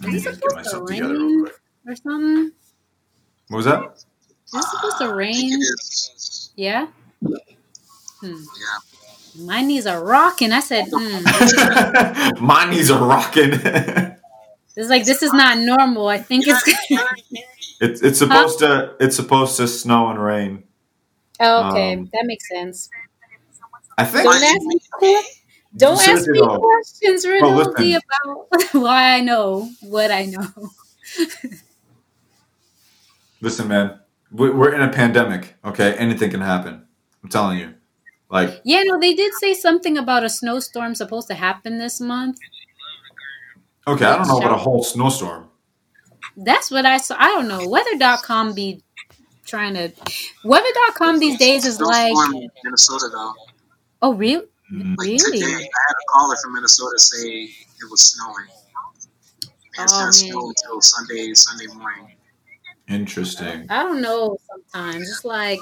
Let me Is it get supposed to myself together real rain? quick. or something. What was that? Is it supposed to rain? it is. Yeah. Hmm. Yeah. My knees are rocking. I said, hmm. My knees are rocking. It's like this is not normal. I think it's. it's it's supposed to it's supposed to snow and rain. oh, okay, Um, that makes sense. I think. Don't ask me. Que- Don't ask me you know. questions, Rinaldi, listen. about why I know what I know. Listen, man, we- we're in a pandemic. Okay, anything can happen. I'm telling you. Like, Yeah, no, they did say something about a snowstorm supposed to happen this month. okay, I don't know about a whole snowstorm. That's what I saw. I don't know. Weather.com be trying to. Weather.com these days is like. Minnesota though. Oh, real? Mm. Like Really? today, I had a caller from Minnesota say it was snowing. And it's Oh, gonna snow until Sunday, Sunday morning. Interesting. I don't know sometimes. It's like.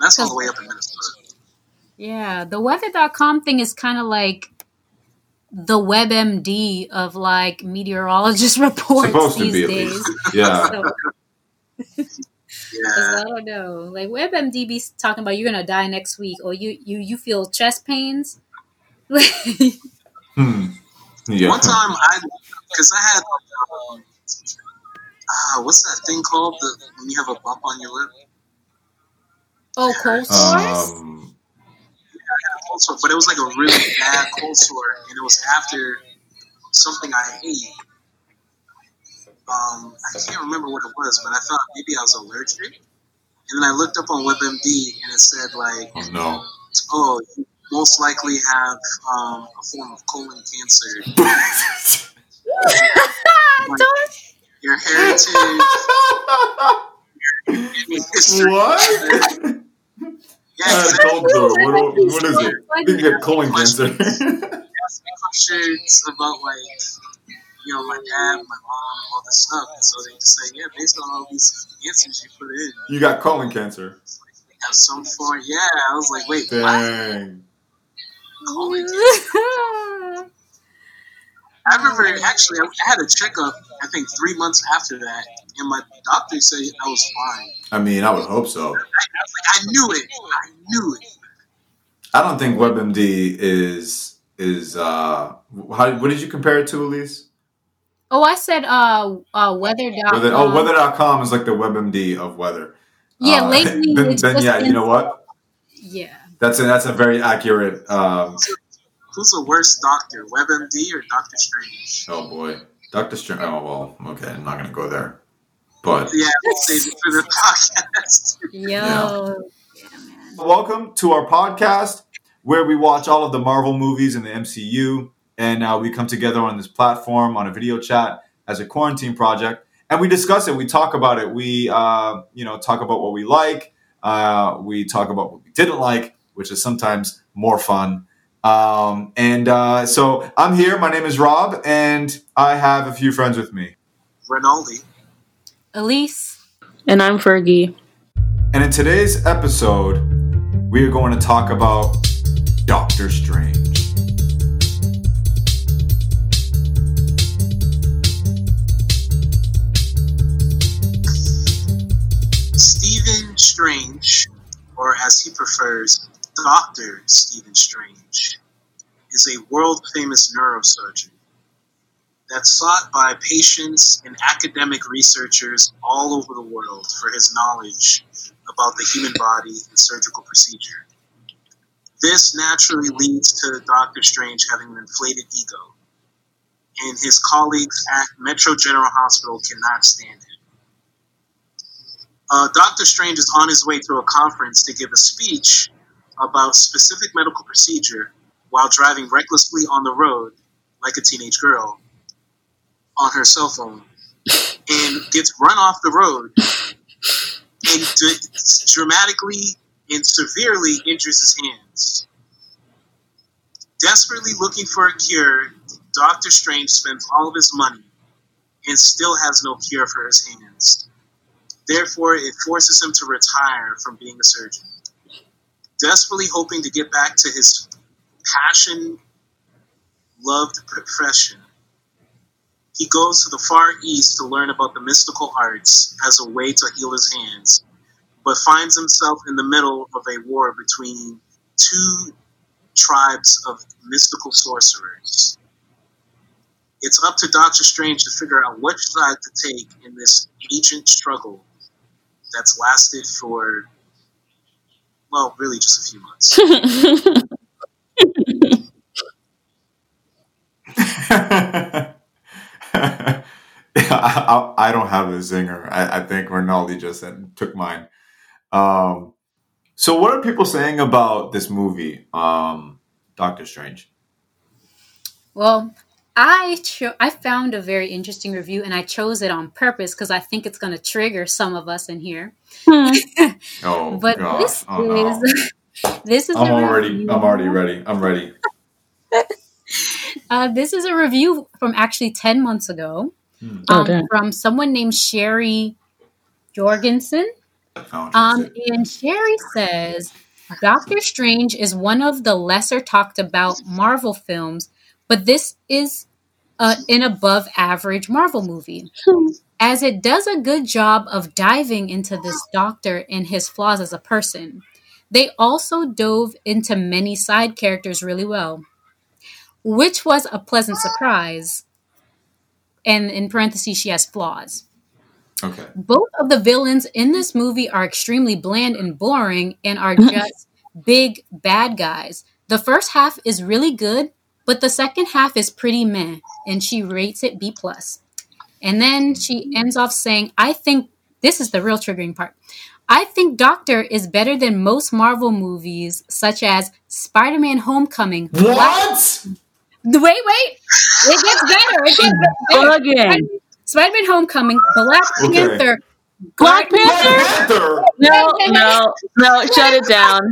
That's all the way up in Minnesota. Yeah, the weather.com thing is kind of like the WebMD of like meteorologist reports Supposed to these be at days. Yeah. So, Yeah. I don't know. Like WebMD be talking about you're gonna die next week, or you you you feel chest pains. Hmm. Yeah. One time I, because I had, um, ah, what's that thing called? The, when you have a bump on your lip? oh, cold sores. Um, Cold sore, but it was like a really bad cold sore, and it was after something I ate. Um, I can't remember what it was, but I thought maybe I was allergic. And then I looked up on WebMD, and it said like, oh no. "Oh, you most likely have um, a form of colon cancer. Don't- Your heritage, your history." what? Yeah, Uh, because cold sore. What, what is it? I think you get colon cancer. questions about like you know my dad, my mom, all this stuff, and so they just say, yeah, based on all these answers you put in, you got colon cancer. you have some form. Yeah, I was like, wait. Dang. Colon cancer? I remember actually, I I had a checkup. I think three months after that, and my doctor said I was fine. I mean, I would hope so. I was like, I knew it. I knew it. I don't think WebMD is is uh how what did you compare it to, Elise? oh, I said uh uh weather.com. Weather, oh, weather.com is like the WebMD of weather. Yeah, Uh, lately then, then just yeah, you know what? Yeah. That's a that's a very accurate. Um, Who's the worst doctor, WebMD or Doctor Strange? oh boy, Doctor Strange. Oh well, okay, I'm not gonna go there. But Yeah, we'll save it for the podcast. Yo. Yeah. Yeah, welcome to our podcast where we watch all of the Marvel movies in the MCU, and uh, we come together on this platform on a video chat as a quarantine project, and we discuss it. We talk about it. We uh, you know talk about what we like. Uh, we talk about what we didn't like, which is sometimes more fun. Um, and uh, so I'm here. My name is Rob, and I have a few friends with me. Rinaldi. Elise. And I'm Fergie. And in today's episode, we are going to talk about Doctor Strange. Stephen Strange, or as he prefers, Dr. Stephen Strange, is a world famous neurosurgeon that's sought by patients and academic researchers all over the world for his knowledge about the human body and surgical procedure. This naturally leads to Dr. Strange having an inflated ego, and his colleagues at Metro General Hospital cannot stand him. Uh, Doctor Strange is on his way to a conference to give a speech about specific medical procedure while driving recklessly on the road like a teenage girl on her cell phone and gets run off the road and d- dramatically and severely injures his hands. Desperately looking for a cure, Doctor Strange spends all of his money and still has no cure for his hands. Therefore, it forces him to retire from being a surgeon. Desperately hoping to get back to his passion loved profession, He goes to the Far East to learn about the mystical arts as a way to heal his hands, but finds himself in the middle of a war between two tribes of mystical sorcerers. It's up to Doctor Strange to figure out which side to take in this ancient struggle that's lasted for, well, really just a few months. I, I, I don't have a zinger. I, I think Rinaldi just said, took mine. Um, so, what are people saying about this movie, um, Doctor Strange? Well, I cho- I found a very interesting review, and I chose it on purpose because I think it's going to trigger some of us in here. Oh, but gosh. this Oh, no. is this is I'm a already, review- I'm already ready. I'm ready. Uh, this is a review from actually ten months ago, Hmm. Oh, um, damn. from someone named Sherry Jorgensen. Oh, Um, and Sherry says Doctor Strange is one of the lesser talked about Marvel films, but this is a, an above average Marvel movie, as it does a good job of diving into this doctor and his flaws as a person. They also dove into many side characters really well, which was a pleasant surprise. And in parentheses, she has flaws. okay. Both of the villains in this movie are extremely bland and boring and are just big bad guys. The first half is really good, but the second half is pretty meh, and she rates it B plus. And then she ends off saying, "I think this is the real triggering part. I think Doctor is better than most Marvel movies, such as Spider-Man: Homecoming. What? Wait, wait, it gets better. It gets better. Again. Spider-Man: Homecoming, Black Okay. Panther, Black Guardians- Black Panther? Panther. No, no, no, shut it down.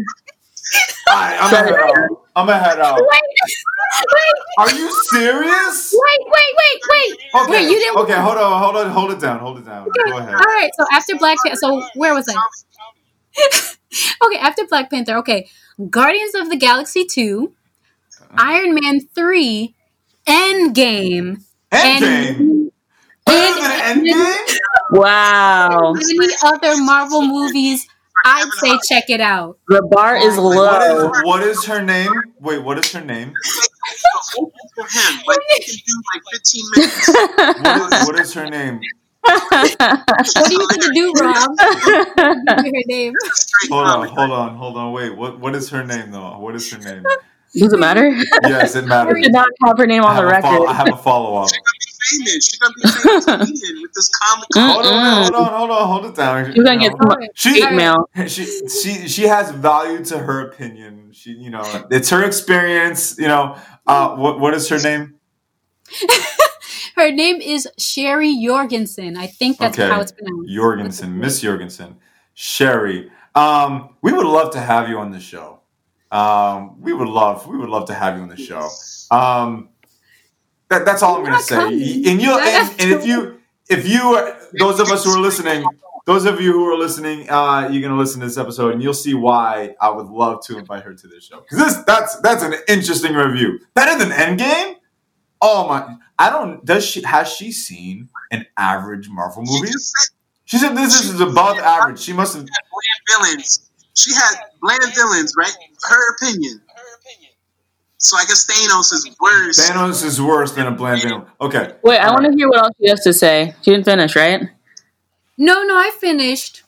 Alright, I'm gonna head out. I'm gonna head out. Wait, wait, Are you serious? wait, wait, wait, wait. Okay. Wait, you didn't. Okay, hold on, hold on, hold it down, hold it down. Go ahead. All right. So after Black Panther, so where was I? okay, after Black Panther. Okay, Guardians of the Galaxy two, uh-huh. Iron Man three, Endgame, Endgame. Better than and Endgame? Wow. many other Marvel movies. I'd say check it out. The bar is low. is what is her name? Wait, what is her name? for him, like he can do like 15 minutes. What is, what is her name? What are you gonna do, Rob? Her name. Hold on, hold on, hold on. Wait, what what is her name though? What is her name? Does it matter? Yes, it I matters. did not have her name on the record. follow, I have a follow up. She gonna be famous. She gonna be famous comedian with this comic. Hold on, hold on, hold on, hold it down. She's gonna get You some She, hate mail. she she she has value to her opinion. She you know it's her experience. You know uh, what what is her name? Her name is Sherry Jorgensen. I think that's Okay. how it's pronounced. Jorgensen, Miss Jorgensen, Sherry. Um, we would love to have you on the show. Um, we would love we would love to have you on the show. Um, that, that's all I'm going to say. coming. And you and, and if you if you those of us who are listening, those of you who are listening, uh, you're going to listen to this episode and you'll see why I would love to invite her to this show because this that's that's an interesting review. Better than Endgame. Oh my! I don't. Does she has she seen an average Marvel movie? She said this is above average. She must have. she bland villains. She had bland villains, right? Her opinion. So I guess Thanos is worse. Thanos is worse than a bland villain. Okay. Wait, I want to hear what else she has to say. She didn't finish, right? No, no, I finished.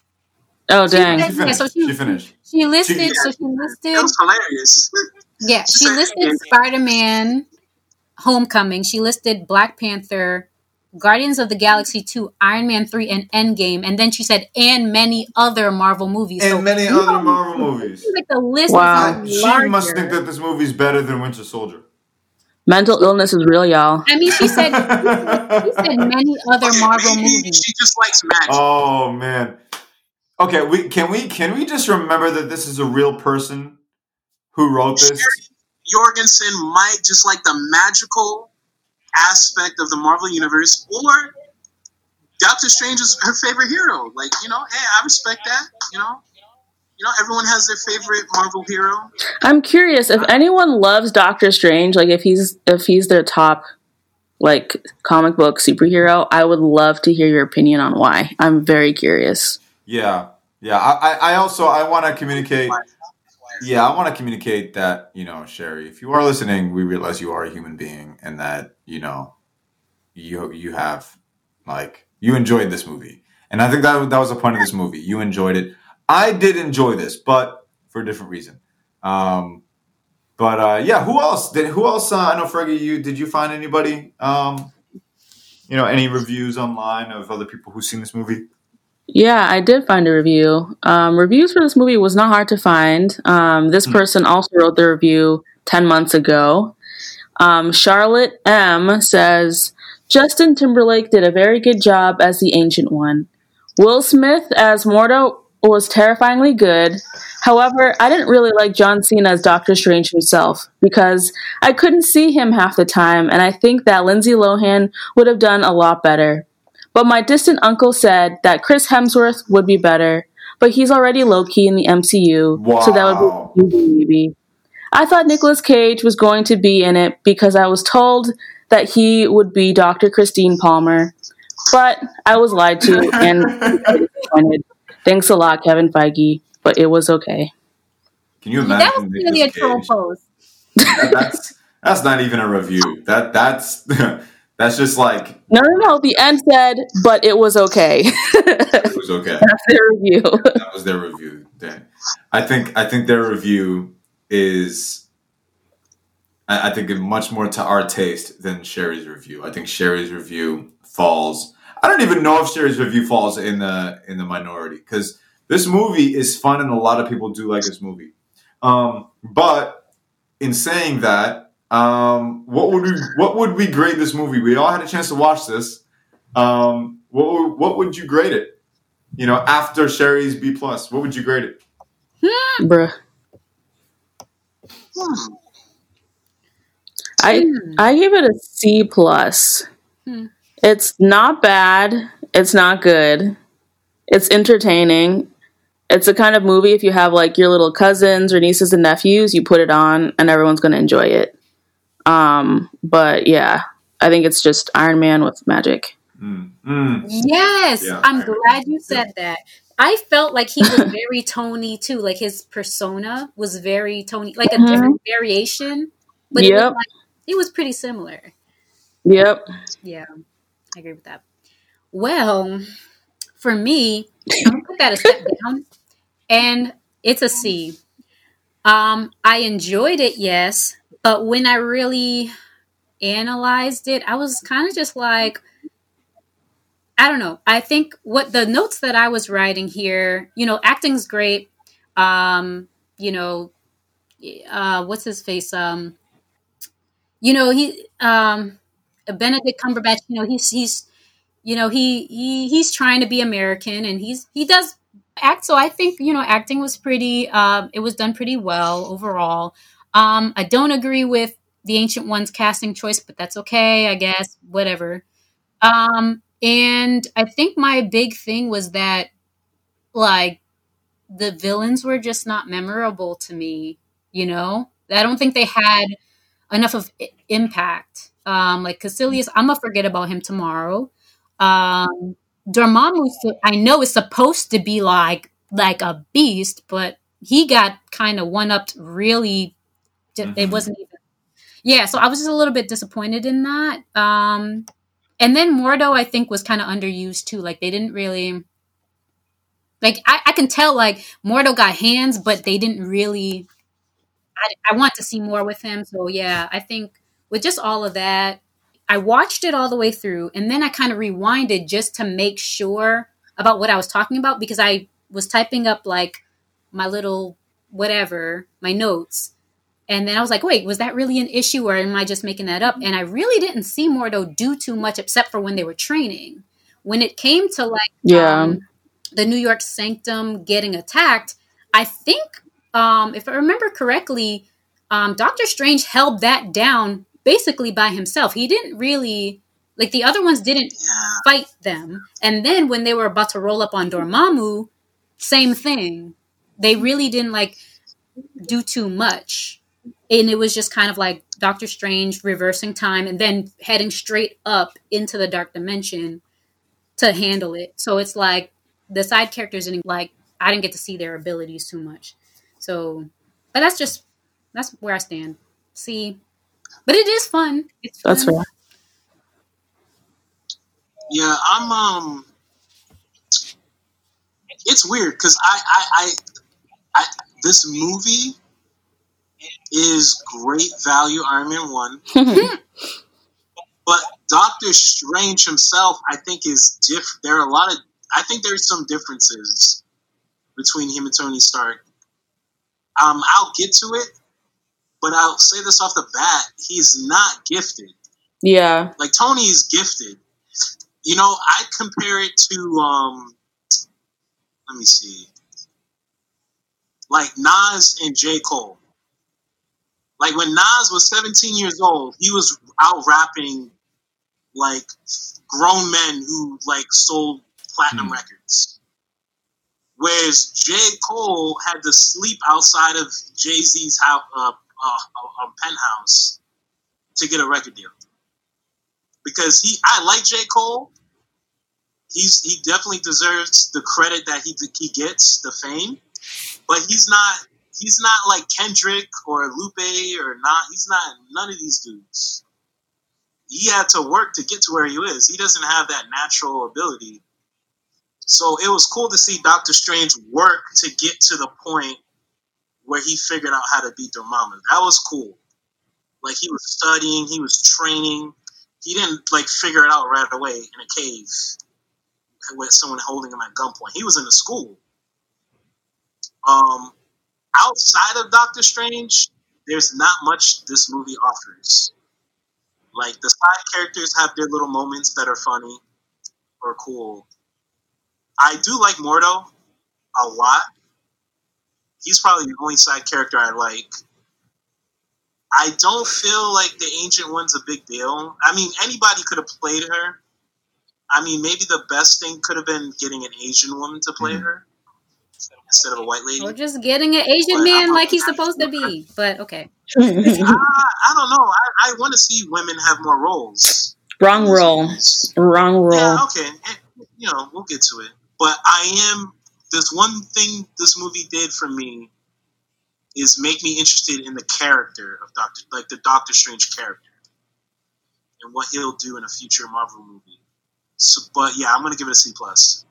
Oh, She dang. Yeah, finished. so she- She finished. She listed. She- so she It listed. was hilarious. Yeah, She she listed Spider Man, Homecoming. She listed Black Panther, Guardians of the Galaxy Two, Iron Man Three, and Endgame. And then she said, and many other Marvel movies. And So many other know, Marvel movies. Like the list Wow. is She larger. must think that this movie is better than Winter Soldier. Mental illness is real, y'all. I mean, she said. She said many other Marvel movies. She just likes magic. oh man. Okay, we can we can we just remember that this is a real person who wrote this? Jorgensen might just like the magical aspect of the Marvel universe, or Doctor Strange is her favorite hero. Like, you know, hey, I respect that. You know, you know, everyone has their favorite Marvel hero. I'm curious if anyone loves Doctor Strange, like if he's if he's their top like comic book superhero, I would love to hear your opinion on why. I'm very curious. Yeah, yeah. I, I- I also I want to communicate. Yeah, I want to communicate that you know, Sherry, if you are listening, we realize you are a human being, and that you know, you you have like you enjoyed this movie, and I think that that was the point of this movie. You enjoyed it. I did enjoy this, but for a different reason. Um, but uh, yeah, who else did? Who else? Uh, I know, Fergie. You did you find anybody? Um, you know, any reviews online of other people who've seen this movie? Yeah, I did find a review. Um, reviews for this movie was not hard to find. Um, this Hmm. person also wrote the review 10 months ago. Um, Charlotte M says Justin Timberlake did a very good job as the Ancient One. Will Smith as Mordo was terrifyingly good. However, I didn't really like John Cena as Doctor Strange himself because I couldn't see him half the time, and I think that Lindsay Lohan would have done a lot better. But my distant uncle said that Chris Hemsworth would be better, but he's already low key in the MCU, so that would be maybe. I thought Nicolas Cage was going to be in it because I was told that he would be Dr. Christine Palmer, but I was lied to and disappointed. Thanks a lot, Kevin Feige, but it was okay. Can you imagine? That imagine? was really a Nicolas troll Cage? post. That- that's that's not even a review. That that's that's just like No, no, no. The end said, but it was okay. it was okay. That's the review. that was their review. Dan. I think I think their review is I, I think much more to our taste than Sherry's review. I think Sherry's review falls. I don't even know if Sherry's review falls in the in the minority because this movie is fun and a lot of people do like this movie. Um, but in saying that, um, what would we what would we grade this movie? We all had a chance to watch this. Um, what would, what would you grade it? You know, after Sherry's B plus, what would you grade it? Bruh. Hmm. I I give it a C plus. Hmm. It's not bad. It's not good. It's entertaining. It's the kind of movie if you have like your little cousins or nieces and nephews, you put it on and everyone's gonna enjoy it. Um, but yeah, I think it's just Iron Man with magic. Mm. Mm. Yes, Yeah, I'm I- glad you said that. I felt like he was very Tony too. Like his persona was very Tony, like a Mhm. different variation, but it, was like, it was pretty similar. Yep. Yeah, I agree with that. Well, for me, I'm gonna put that a step down, and it's a C. Um, I enjoyed it, yes, but when I really analyzed it, I was kind of just like, I don't know. I think what the notes that I was writing here, you know, acting's great. Um, you know, uh, what's his face? Um, you know, he um, Benedict Cumberbatch. You know, he's he's you know he he he's trying to be American, and he's he does act. So I think you know, acting was pretty. Um, it was done pretty well overall. Um, I don't agree with the Ancient One's casting choice, but that's okay, I guess. Whatever. Um, and I think my big thing was that, like, the villains were just not memorable to me. You know, I don't think they had enough of impact. Um, like Kaecilius, I'm gonna forget about him tomorrow. Um, Dormammu, I know is supposed to be like like a beast, but he got kind of one upped. Really, it Mhm. wasn't even. Yeah, so I was just a little bit disappointed in that. Um, and then Mordo, I think, was kind of underused too. Like they didn't really. Like I, I can tell, like Mordo got hands, but they didn't really. I, I want to see more with him. So yeah, I think with just all of that, I watched it all the way through, and then I kind of rewinded just to make sure about what I was talking about because I was typing up like my little whatever, my notes. And then I was like, wait, was that really an issue or am I just making that up? And I really didn't see Mordo do too much except for when they were training. When it came to like Yeah. um, the New York Sanctum getting attacked, I think, um, if I remember correctly, um, Doctor Strange held that down basically by himself. He didn't really, like, the other ones didn't Yeah. fight them. And then when they were about to roll up on Dormammu, same thing. They really didn't, like, do too much. And it was just kind of like Doctor Strange reversing time and then heading straight up into the dark dimension to handle it. So it's like the side characters and like I didn't get to see their abilities too much. So, but that's just that's where I stand. See, but it is fun. It's fun. That's fair. Yeah, I'm um it's weird because I, I I I this movie is great value Iron Man one, but Doctor Strange himself I think is different. There are a lot of I think there's some differences between him and Tony Stark. Um, I'll get to it, but I'll say this off the bat: he's not gifted. yeah. Like Tony is gifted. You know, I compare it to um let me see. Like Nas and J. Cole. Like when Nas was 17 years old, he was out rapping like grown men who like sold platinum Hmm. records. Whereas J. Cole had to sleep outside of Jay Z's house, uh, uh, uh, uh, penthouse to get a record deal because he I like J Cole. He's he definitely deserves the credit that he he gets the fame, but he's not he's not like Kendrick or Lupe or not. He's not none of these dudes. He had to work to get to where he is. He doesn't have that natural ability. So it was cool to see Doctor Strange work to get to the point where he figured out how to beat Dormammu. That was cool. Like he was studying, he was training. He didn't like figure it out right away in a cave with someone holding him at gunpoint. He was in a school. Um, outside of Doctor Strange, there's not much this movie offers. Like the side characters have their little moments that are funny or cool. I do like Mordo a lot. He's probably the only side character I like. I don't feel like the Ancient One's a big deal. I mean, anybody could have played her. I mean, maybe the best thing could have been getting an Asian woman to play Mhm. her instead of a white lady. Or just getting an Asian But man like he's supposed to be. But okay. I, I don't know. I, I want to see women have more roles. Wrong roll. Wrong roll. Yeah, okay. Eh, You know, we'll get to it. But I am. There's one thing this movie did for me is make me interested in the character of Doctor, like the Doctor Strange character, and what he'll do in a future Marvel movie. So, but yeah, I'm gonna give it a C plus.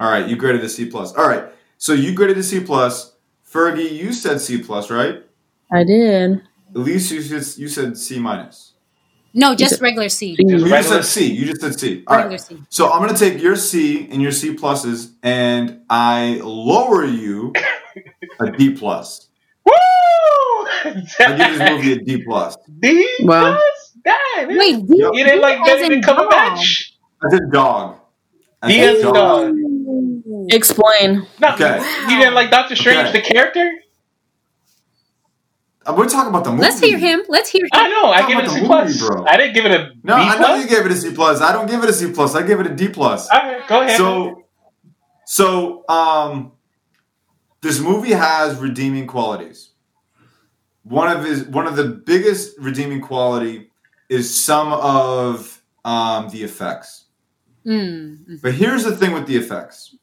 All right, you graded a C plus. All right, so you graded a C plus. Fergie, you said C plus, right? I did. Elise, you said, you said C minus. No, just regular C. You just Regular- said C. You just said C. All Regular right. C. So I'm gonna take your C and your C pluses, and I lower you a D plus. Woo! I give this movie a D plus. D Wow. plus? Dang, man. Wait, D, Yep. You didn't like as Benedict in dog. Cumberbatch? I said dog. I D said as in dog. Explain. No, Okay. you didn't like Doctor Strange, Okay. the character? Uh, We're talking about the movie. Let's hear him. Let's hear him. I know. I Talk give it a about C the plus. movie, bro. I didn't give it a No, B I know plus. you gave it a C plus. I don't give it a C plus. I give it a D plus. All right, go ahead. So, so um, this movie has redeeming qualities. One of his one of the biggest redeeming quality is some of um, the effects. Mm. But here's the thing with the effects,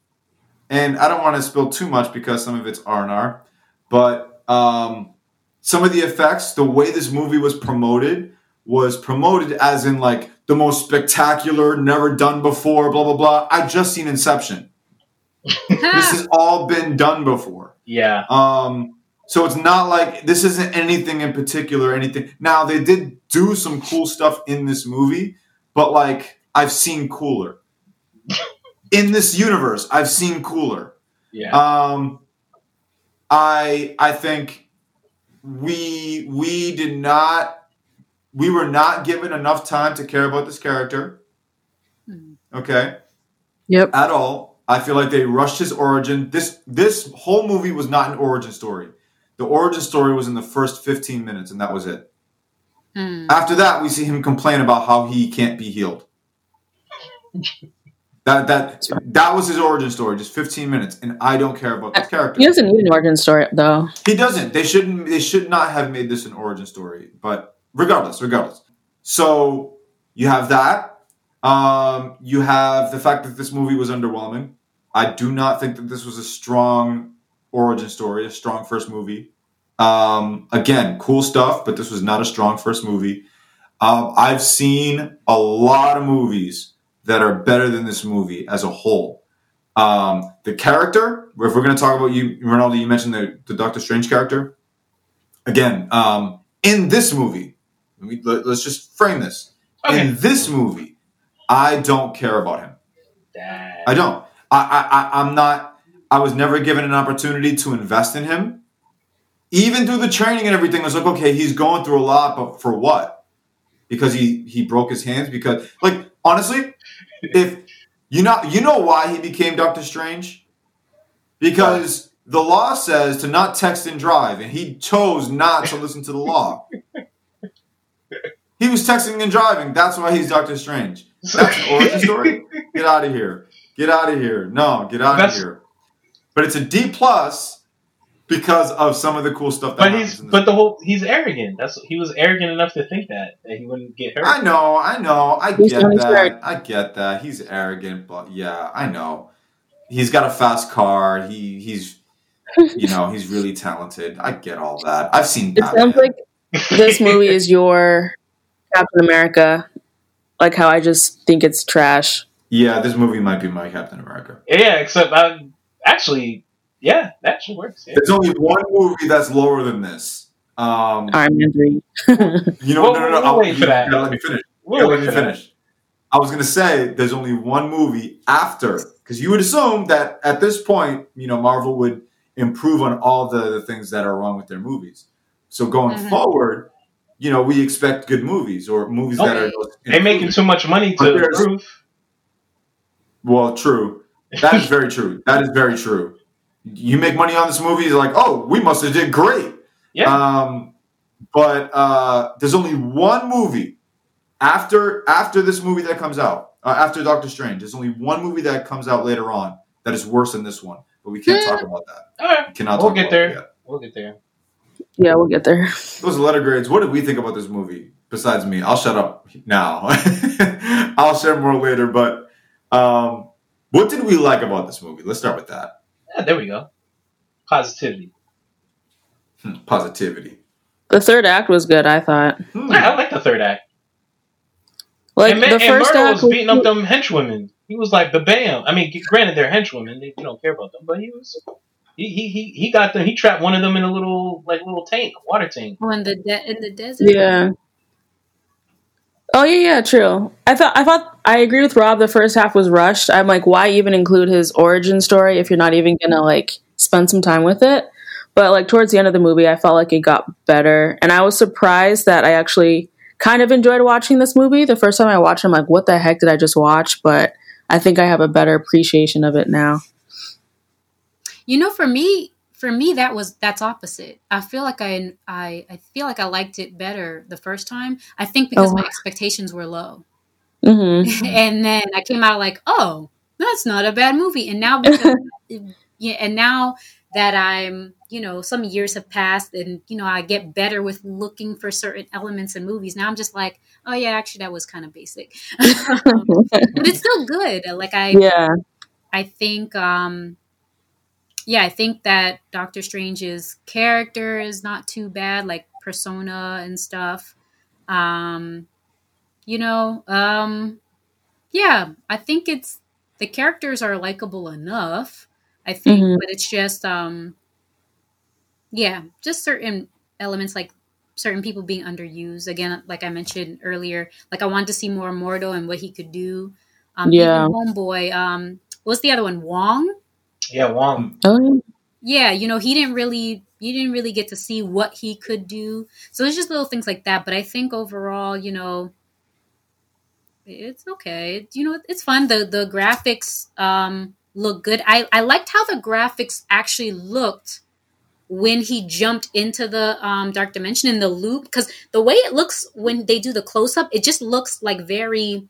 and I don't want to spill too much because some of it's R and R, but um, some of the effects, the way this movie was promoted, was promoted as in like the most spectacular, never done before, blah blah blah. I just seen Inception. This has all been done before. yeah. Um, so it's not like this isn't anything in particular. Anything now they did do some cool stuff in this movie, but like I've seen cooler in this universe. I've seen cooler. Yeah. Um, I I think we we did not we were not given enough time to care about this character. Hmm. Okay Yep. at all. I feel like they rushed his origin. This this whole movie was not an origin story. The origin story was in the first 15 minutes, and that was it. Mm. After that, we see him complain about how he can't be healed. That that that was his origin story, just 15 minutes, and I don't care about this character. He doesn't need an origin story though. He doesn't. They shouldn't. They should not have made this an origin story. But regardless, regardless. So you have that. Um, you have the fact that this movie was underwhelming. I do not think that this was a strong origin story, a strong first movie. Um, again, cool stuff, but this was not a strong first movie. Um, I've seen a lot of movies that are better than this movie as a whole. Um, the character, if we're going to talk about you, Ronaldo, you mentioned the, the Doctor Strange character. Again, um, in this movie, let us just frame this. Okay. In this movie, I don't care about him. I don't. I, I, I, I'm not. I was never given an opportunity to invest in him. Even through the training and everything, I was like, okay, he's going through a lot, but for what? Because he he broke his hands. Because, like, honestly, if you know, you know why he became Doctor Strange, because the law says to not text and drive, and he chose not to listen to the law. He was texting and driving. That's why he's Doctor Strange. That's an origin story. Get out of here. Get out of here. No, get out of here. But it's a D plus because of some of the cool stuff that But he's in but the whole he's arrogant. That's he was arrogant enough to think that that he wouldn't get hurt. I know, I know, I He's get that. word. I get that. He's arrogant, but yeah, I know. He's got a fast car. He he's you know, he's really talented. I get all that. I've seen It sounds like this movie is your Captain America. Like how I just think it's trash. Yeah, this movie might be my Captain America. yeah, except I actually yeah, that actually works. Yeah. There's only one movie that's lower than this. Um, Iron Man three. you know, We'll- no, no, no. we'll I'll- wait for that. let me finish. We'll Yeah, let me for that. finish. I was gonna say there's only one movie after because you would assume that at this point, you know, Marvel would improve on all the, the things that are wrong with their movies. So going Mhm. forward, you know, we expect good movies or movies that are. They're making too much money to there's- improve. Well, true. That is very true. That is very true. You make money on this movie, you're like, oh, we must have did great. Yeah. Um, but uh, there's only one movie after after this movie that comes out uh, after Doctor Strange. There's only one movie that comes out later on that is worse than this one, but we can't talk about that. All right, We cannot. We'll talk get about there. It we'll get there. Yeah, we'll get there. Those letter grades. What did we think about this movie? Besides me, I'll shut up now. I'll share more later. But um, what did we like about this movie? Let's start with that. Yeah, there we go. Positivity. Hmm, Positivity. The third act was good. I thought. Hmm. Yeah, I like the third act. Like and, the Ma- and first Mordo act was beating up them henchwomen. He was like, "The bam." I mean, granted, they're henchwomen. They, you don't care about them, but he was. He, he, he, he got them. He trapped one of them in a little like little tank, water tank. Oh, in the de- in the desert. Yeah. Oh yeah, yeah, true. I thought I thought I agree with Rob. The first half was rushed. I'm like, why even include his origin story if you're not even gonna like spend some time with it? But like towards the end of the movie, I felt like it got better, and I was surprised that I actually kind of enjoyed watching this movie. The first time I watched, it, I'm like, what the heck did I just watch? But I think I have a better appreciation of it now. You know, for me, for me, that was that's opposite. I feel like I I I feel like I liked it better the first time. I think because Oh. my expectations were low, hmm and then I came out like, oh, that's not a bad movie. And now, because, yeah, and now that I'm, you know, some years have passed, and you know, I get better with looking for certain elements in movies. Now I'm just like, oh yeah, actually, that was kind of basic, but it's still good. Like I, yeah. I think, um, yeah, I think that Doctor Strange's character is not too bad, like persona and stuff. Um, you know, um, yeah, I think it's the characters are likable enough. I think, Mhm. but it's just, um, yeah, just certain elements like certain people being underused. Again, like I mentioned earlier, like I wanted to see more Mordo and what he could do. Um, Yeah. Homeboy. Um, what's the other one? Wong. Yeah, Wong. Oh, Yeah, you know, he didn't really, you didn't really get to see what he could do. So it's just little things like that. But I think overall, you know, it's okay. You know, it's fun. The the graphics um, look good. I I liked how the graphics actually looked when he jumped into the um, dark dimension in the loop because the way it looks when they do the close up, it just looks like very.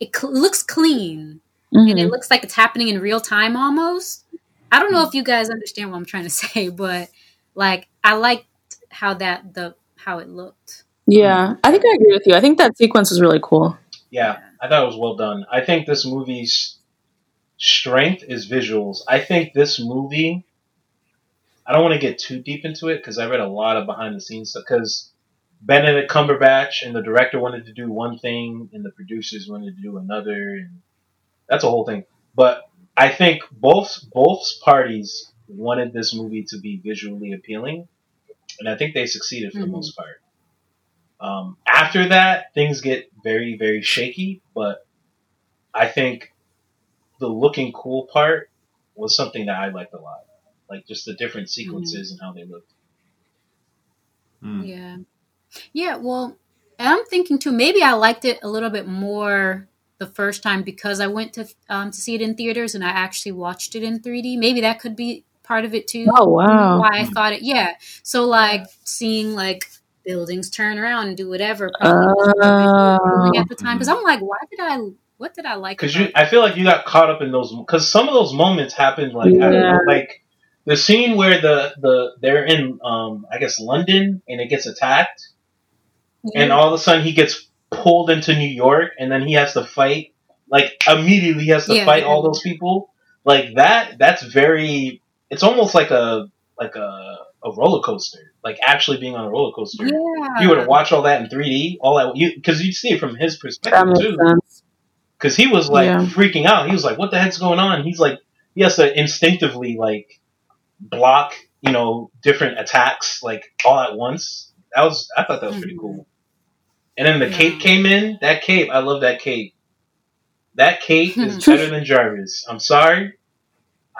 It cl- looks clean. And it Mhm. looks like it's happening in real time almost. I don't know if you guys understand what I'm trying to say, but like I liked how that the how it looked. Yeah, I think I agree with you. I think that sequence was really cool. Yeah, I thought it was well done. I think this movie's strength is visuals. I think this movie. I don't want to get too deep into it because I read a lot of behind the scenes stuff. Because Benedict Cumberbatch and the director wanted to do one thing, and the producers wanted to do another, and that's a whole thing. But I think both both parties wanted this movie to be visually appealing, and I think they succeeded for the Mhm. most part. Um, after that, things get very, very shaky, but I think the looking cool part was something that I liked a lot. Like just the different sequences and how they looked. Mm. Yeah. Yeah, well, and I'm thinking too, maybe I liked it a little bit more the first time because I went to um, to see it in theaters and I actually watched it in 3D. Maybe that could be part of it too. Oh wow! Why I thought it, yeah. So like seeing like buildings turn around and do whatever probably was what I was doing Oh. at the time because I'm like, why did I? What did I like? Because you, I feel like you got caught up in those. Because some of those moments happened like I don't Yeah. know, like the scene where the the they're in um I guess London and it gets attacked, it? and all of a sudden he gets pulled into New York, and then he has to fight. Like immediately he has to Yeah, fight yeah. all those people. Like that. That's very. It's almost like a like a a roller coaster. Like actually being on a roller coaster. yeah. If you were to watch all that in 3D, all that you because you see it from his perspective too. sense. Because he was like Yeah. freaking out. He was like, "What the heck's going on?" He's like, he has to instinctively like block, you know, different attacks like all at once. That was I thought that was pretty Mhm. cool. And then the Yeah. cape came in. That cape, I love that cape. That cape is better than Jarvis. I'm sorry.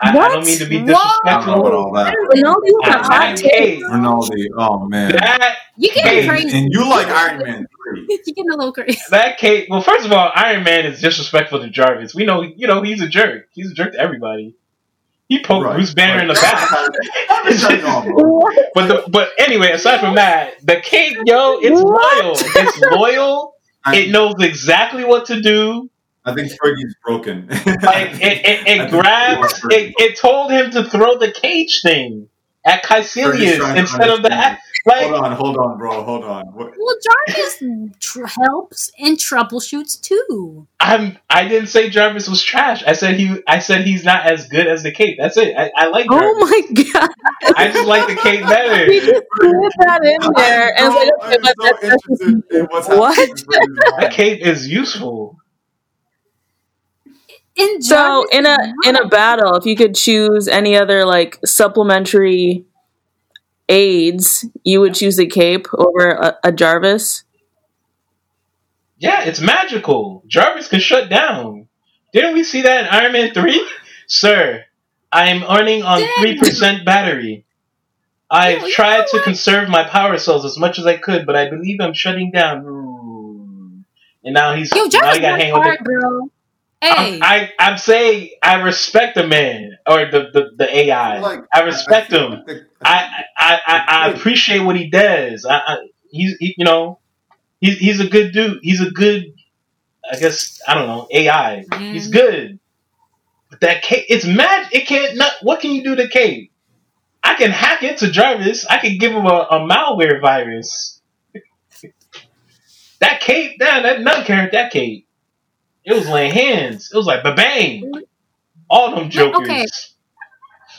I, I don't mean to be Whoa! I don't know about disrespectful. all that. Ronaldo's a That, hot that cape, Ronaldo, oh man. that you getting Hey, crazy. And you like Iron Man 3. you getting a little crazy. that cape. Well, first of all, Iron Man is disrespectful to Jarvis. We know, you know, he's a jerk. He's a jerk to everybody. He poked Right. Bruce Banner in the back. Right. but the, but anyway, aside from that, the Kate, yo, it's What? loyal. It's loyal. It knows exactly what to do. I think Fergie's broken. Like it, it, it think grabbed. It, it told him to throw the cage thing at Kaecilius instead of the understand. like. Hold on, hold on, bro. Hold on. What? Well, Jarvis tr- helps and troubleshoots too. I'm. I didn't say Jarvis was trash. I said he. I said he's not as good as the Kate. That's it. I, I like. Oh Jarvis. Oh my god! I just like the Kate He better. just threw that in there and I'm was like, okay, so that's, that's just in what's What? happening. in Fergie's That mind. Kate is useful. In So in a is in a battle, if you could choose any other like supplementary aids, you would choose a cape over a, a Jarvis. Yeah, it's magical. Jarvis can shut down. Didn't we see that in Iron Man 3? Sir, I am running on Dang. 3% battery. I've Yo, you tried to what? conserve my power cells as much as I could, but I believe I'm shutting down. And now he's Yo, now Jarvis he got works hang with hard, it. bro. Hey, I'm, I, I'm saying I respect the man or the, the, the AI. Like, I respect feel him. the- I, I, I, I appreciate what he does. I, I he's he, you know he's he's a good dude. He's a good I guess I don't know AI. Man. He's mm. good. But that Kate, it's mad. It can't. Not, what can you do to Kate? I can hack into Jarvis. I can give him a, a malware virus. that Kate, damn, that nut carrot, that Kate. It was laying hands. It was like ba bang. All them jokers. okay.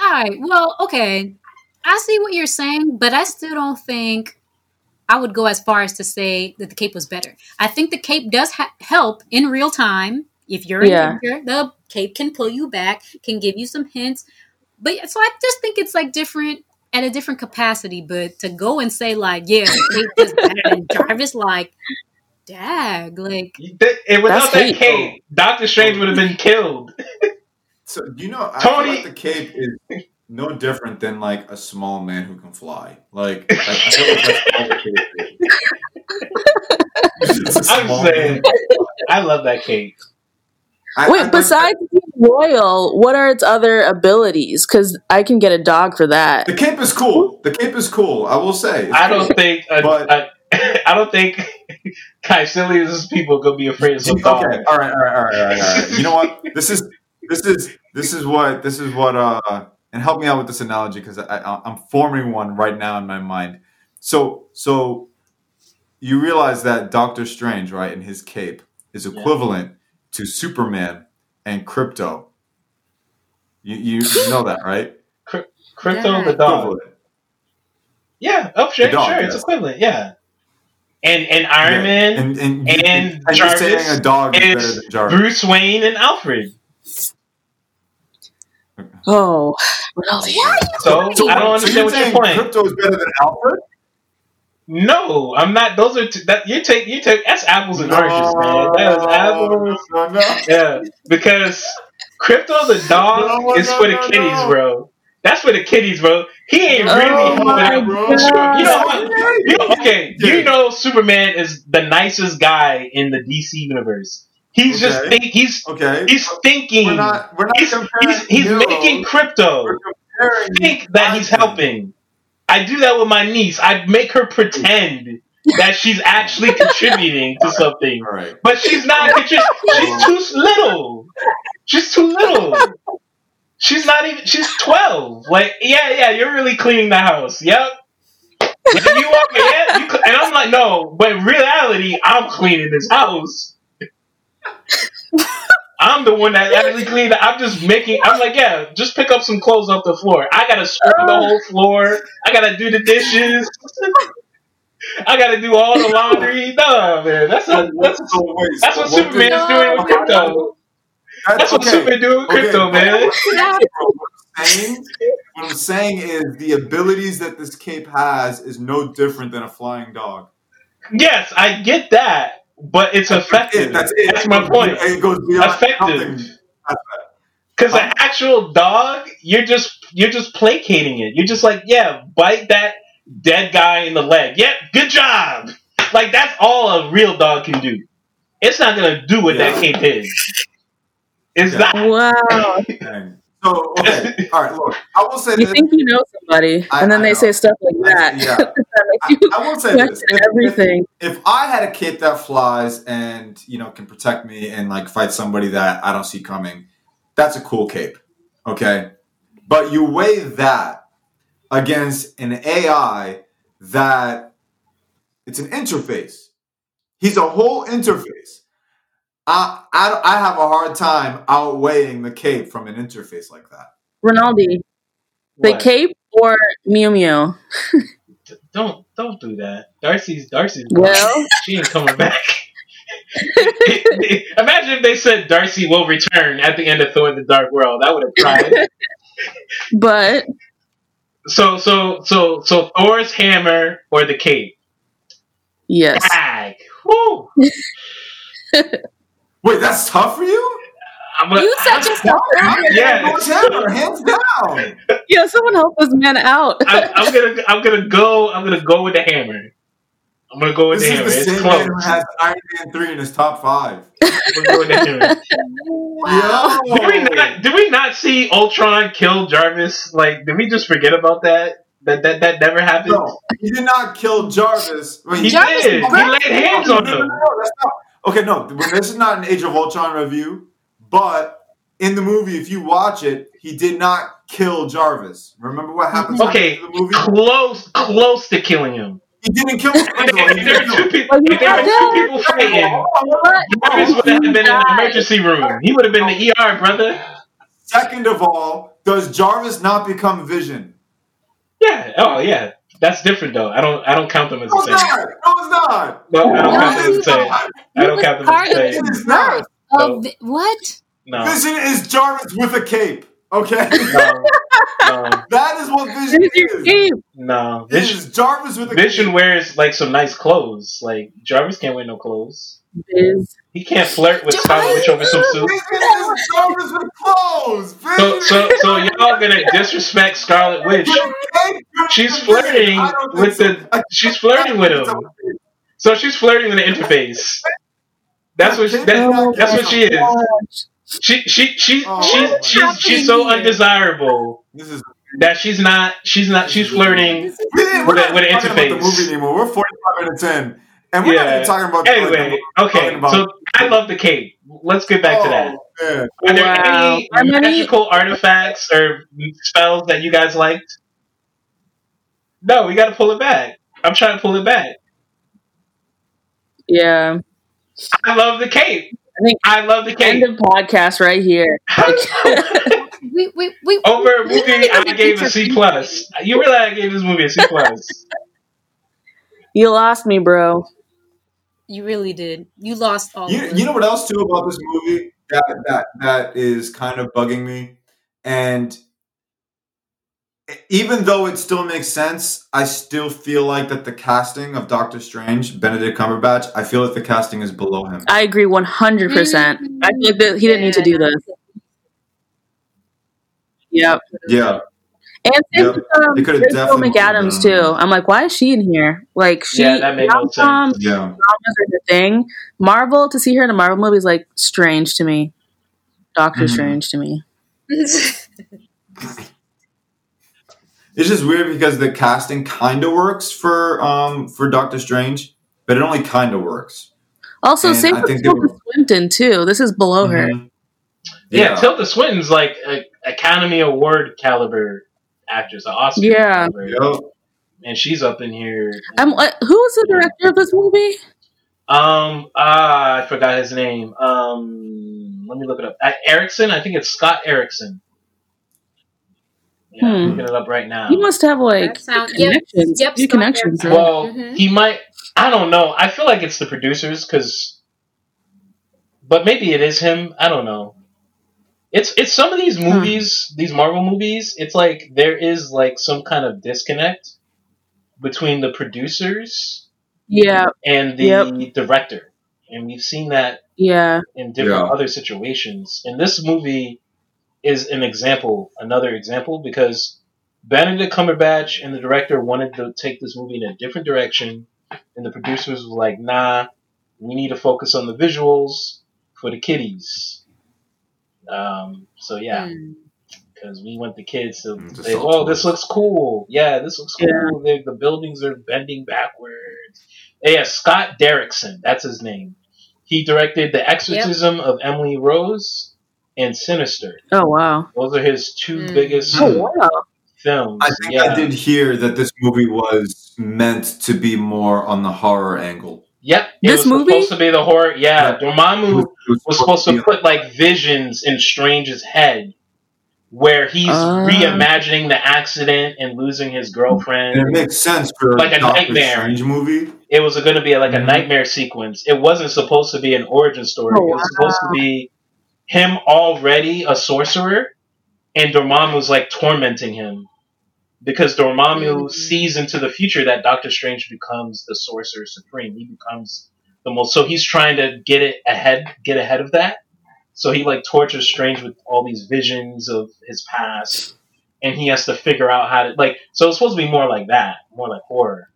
all right. Well, okay. I see what you're saying, but I still don't think I would go as far as to say that the cape was better. I think the cape does ha- help in real time. If you're in Yeah. danger, the cape can pull you back, can give you some hints. But so I just think it's like different at a different capacity. But to go and say like, yeah, the cape is better than Jarvis, like, dag, like, Th- And without that hate. cape, Doctor Strange would have been killed. So you know, I Tony- like the cape is no different than like a small man who can fly. Like, like I feel like that's all the cape is. It's a I'm saying, man. I love that cape. I- I Wait, like- besides being royal, what are its other abilities? Because I can get a dog for that. the cape is cool. The cape is cool. I will say. It's I don't think. A, But- a, I don't think Kai, silly as people gonna be afraid of some okay, dog. all right, all right, all right, all right, all right. You know what? This is this is this is what this is what uh and help me out with this analogy because I, I I'm forming one right now in my mind. So so you realize that Doctor Strange, right, in his cape is equivalent to Superman and Krypto. You you, you know that, right? Krypto Yeah. the dog. Equivalent. Yeah, oh sure, The dog, sure, it's equivalent. Yeah, and and Iron Yeah. Man, and and, and and you're Jarvis saying a dog is better is than Jarvis. Bruce Wayne, and Alfred. Oh, Ronaldo. So I don't So understand you're what you're saying. Krypto is better than Alfred? No, I'm not. Those are t- that you take. You take that's apples and oranges, man. That is apples. No, no, no. Yeah, because Krypto the dog No, is no, for the no, kitties, no. bro. That's for the kitties, bro. He ain't Oh really my helping out. bro. You know what? You know, okay, Yeah. you know Superman is the nicest guy in the DC universe. He's just think he's Okay. he's thinking. we're not we're not he's comparing he's, he's heroes. making Krypto We're think that he's helping. I do that with my niece. I make her pretend that she's actually contributing to something, All right. but she's not. Contri- she's too little. She's too little. She's not even. She's twelve. Like, yeah, yeah. You're really cleaning the house. Yep. You are, yeah. You, cl- and I'm like, no. But in reality, I'm cleaning this house. I'm the one that actually cleaned. I'm just making. I'm like, yeah, just pick up some clothes off the floor. I gotta scrub the whole floor. I gotta do the dishes. I gotta do all the laundry. No, man, that's a, that's wait, that's what did- Superman is doing with Krypto. That's what you've been doing Krypto, Okay, man. What I'm saying, what I'm saying is the abilities that this cape has is no different than a flying dog. Yes, I get that, but it's effective. It- that's it. That's my point. It goes beyond Effective. Because an actual dog, you're just you're just placating it. You're just like, yeah, bite that dead guy in the leg. Yep, good job. Like that's all a real dog can do. It's not gonna do what that cape is. It's Yeah. not. Wow. Dang. So okay, all right. Look, I will say You this. think you know somebody, I- and then I they know. say stuff like that. Yeah. that I, makes you I will say this. If, if, everything. if I had a cape that flies and you know can protect me and like fight somebody that I don't see coming, that's a cool cape. Okay, but you weigh that against an AI that it's an interface. He's a whole interface. I, I, I have a hard time outweighing the cape from an interface like that. Ronaldo, the What? cape or Mew Mew? Don't don't do that. Darcy's Darcy's Well, she ain't coming back. Imagine if they said Darcy will return at the end of Thor: The Dark World. I would have cried. but so so so so Thor's hammer or the cape. yes, Bag. Woo. Wait, that's tough for you? I'm a- You such a sucker. Yeah. North Hammer, hands down. yeah. Someone help this man out. I, I'm gonna I'm gonna go I'm gonna go with the hammer. I'm gonna go with This the is hammer. the It's same man who has Iron Man three in his top five. I'm gonna with the hammer. Wow. Yo. Did we not did we not see Ultron kill Jarvis? Like did we just forget about that? That that that never happened? No, he did not kill Jarvis. Wait, He Jarvis did. He laid hands on No, no, him. no, that's not- Okay, no, this is not an Age of Ultron review, but in the movie, if you watch it, he did not kill Jarvis. Remember what happens Okay, end the movie? close close to killing him. He didn't kill him. If, if there were two people, Well, there were two people fighting, What? Jarvis would have been in the emergency room. He would have been in the ER, brother. Second of all, does Jarvis not become Vision? Yeah. Oh yeah. That's different though. I don't I don't count them as the same. not. No, it's not. No, I don't No, count them as the same. I don't count them part as the of same. It is not. Of the, what? No. Vision is Jarvis with a cape. Okay, No. No. that is what Vision is your cape. No. It Vision, is Jarvis with a Vision cape. wears like some nice clothes. Like Jarvis can't wear no clothes. Biz. He can't flirt with Jarvis- Scarlet Witch over some suit. Vision is Jarvis with clothes. So so so y'all gonna disrespect Scarlet Witch. She's flirting I don't think with the she's flirting with him. So she's flirting with the interface. That's what she, that, Oh that's what she is. gosh. She she she Oh, she's she's she's so undesirable This is that she's not she's not she's flirting. we didn't, we're With a- with an talking about the interface. movie anymore. We're 45 minutes in. And we're not Yeah. even talking about Anyway, okay. about- So I love the cape. Let's get back to that. Oh, man. Are there Wow. any How many- magical artifacts or spells that you guys liked? No, we got to pull it back. I'm trying to pull it back. Yeah. I love the cape. I think I love the cape. End cape. of podcast right here. We, we, we, Over a movie not I gave a into- C plus. You realize I gave this movie a C plus? you lost me, bro. You really did. You lost all You, of you know what else too about this movie that that that is kind of bugging me, and even though it still makes sense, I still feel like that the casting of Doctor Strange, Benedict Cumberbatch, I feel like the casting is below him. I agree 100%. I feel like that he didn't need to do this. Mm-hmm. Yep. Yeah, And same Yep. with um, Rachel McAdams, done- too. I'm like, why is she in here? Like, she, Yeah, that made no sense. yeah. dramas are the thing. Marvel, to see her in a Marvel movie is like strange to me. Doctor Mhm. Strange to me. It's just weird because the casting kind of works for um for Doctor Strange, but it only kind of works. Also, And same I with think they Tilda were- Swinton, too. This is below her. Mhm. Yeah, Tilda Swinton's like a Academy Award caliber actress, an Oscar Yeah. Yep. and she's up in here. I'm like, who was the director of this movie? Um, ah, I forgot his name. Um, let me look it up. Uh, Erickson, I think it's Scott Derrickson. Yeah, I'm Hmm. looking it up right now. He must have like That sound- yep. connections. Yep, connections. Erickson. right? well, Mhm. he might. I don't know. I feel like it's the producers because, but maybe it is him. I don't know. It's it's some of these Hmm. movies, these Marvel movies. It's like there is like some kind of disconnect between the producers Yeah, and the Yep. director, and we've seen that yeah. in different Yeah. other situations. And this movie is an example, another example, because Benedict Cumberbatch and the director wanted to take this movie in a different direction, and the producers were like, "Nah, we need to focus on the visuals for the kiddies." Um, so yeah, Mm. because we want the kids to Mm, say, "Oh, this looks cool. Yeah, this looks Yeah. cool. The, the buildings are bending backwards." Yeah, Scott Derrickson, that's his name. He directed The Exorcism of Emily Rose and Sinister. Oh wow. Those are his two Mm. biggest. Oh wow. films. I think yeah. I did hear that this movie was meant to be more on the horror angle. Yep. It This was movie? supposed to be the horror. Yeah, Yeah. Dormammu It was was supposed to be- put like visions in Strange's head, where he's Ah. reimagining the accident and losing his girlfriend. it makes sense for Like a Doctor nightmare. Strange movie. it was going to be like a Mhm. nightmare sequence. It wasn't supposed to be an origin story. Oh, it was supposed to be him already a sorcerer, and Dormammu was like tormenting him because Dormammu Mhm. sees into the future that Doctor Strange becomes the sorcerer supreme. He becomes the most. So he's trying to get it ahead, get ahead of that. So he like tortures Strange with all these visions of his past, and he has to figure out how to like. So it's supposed to be more like that, more like horror,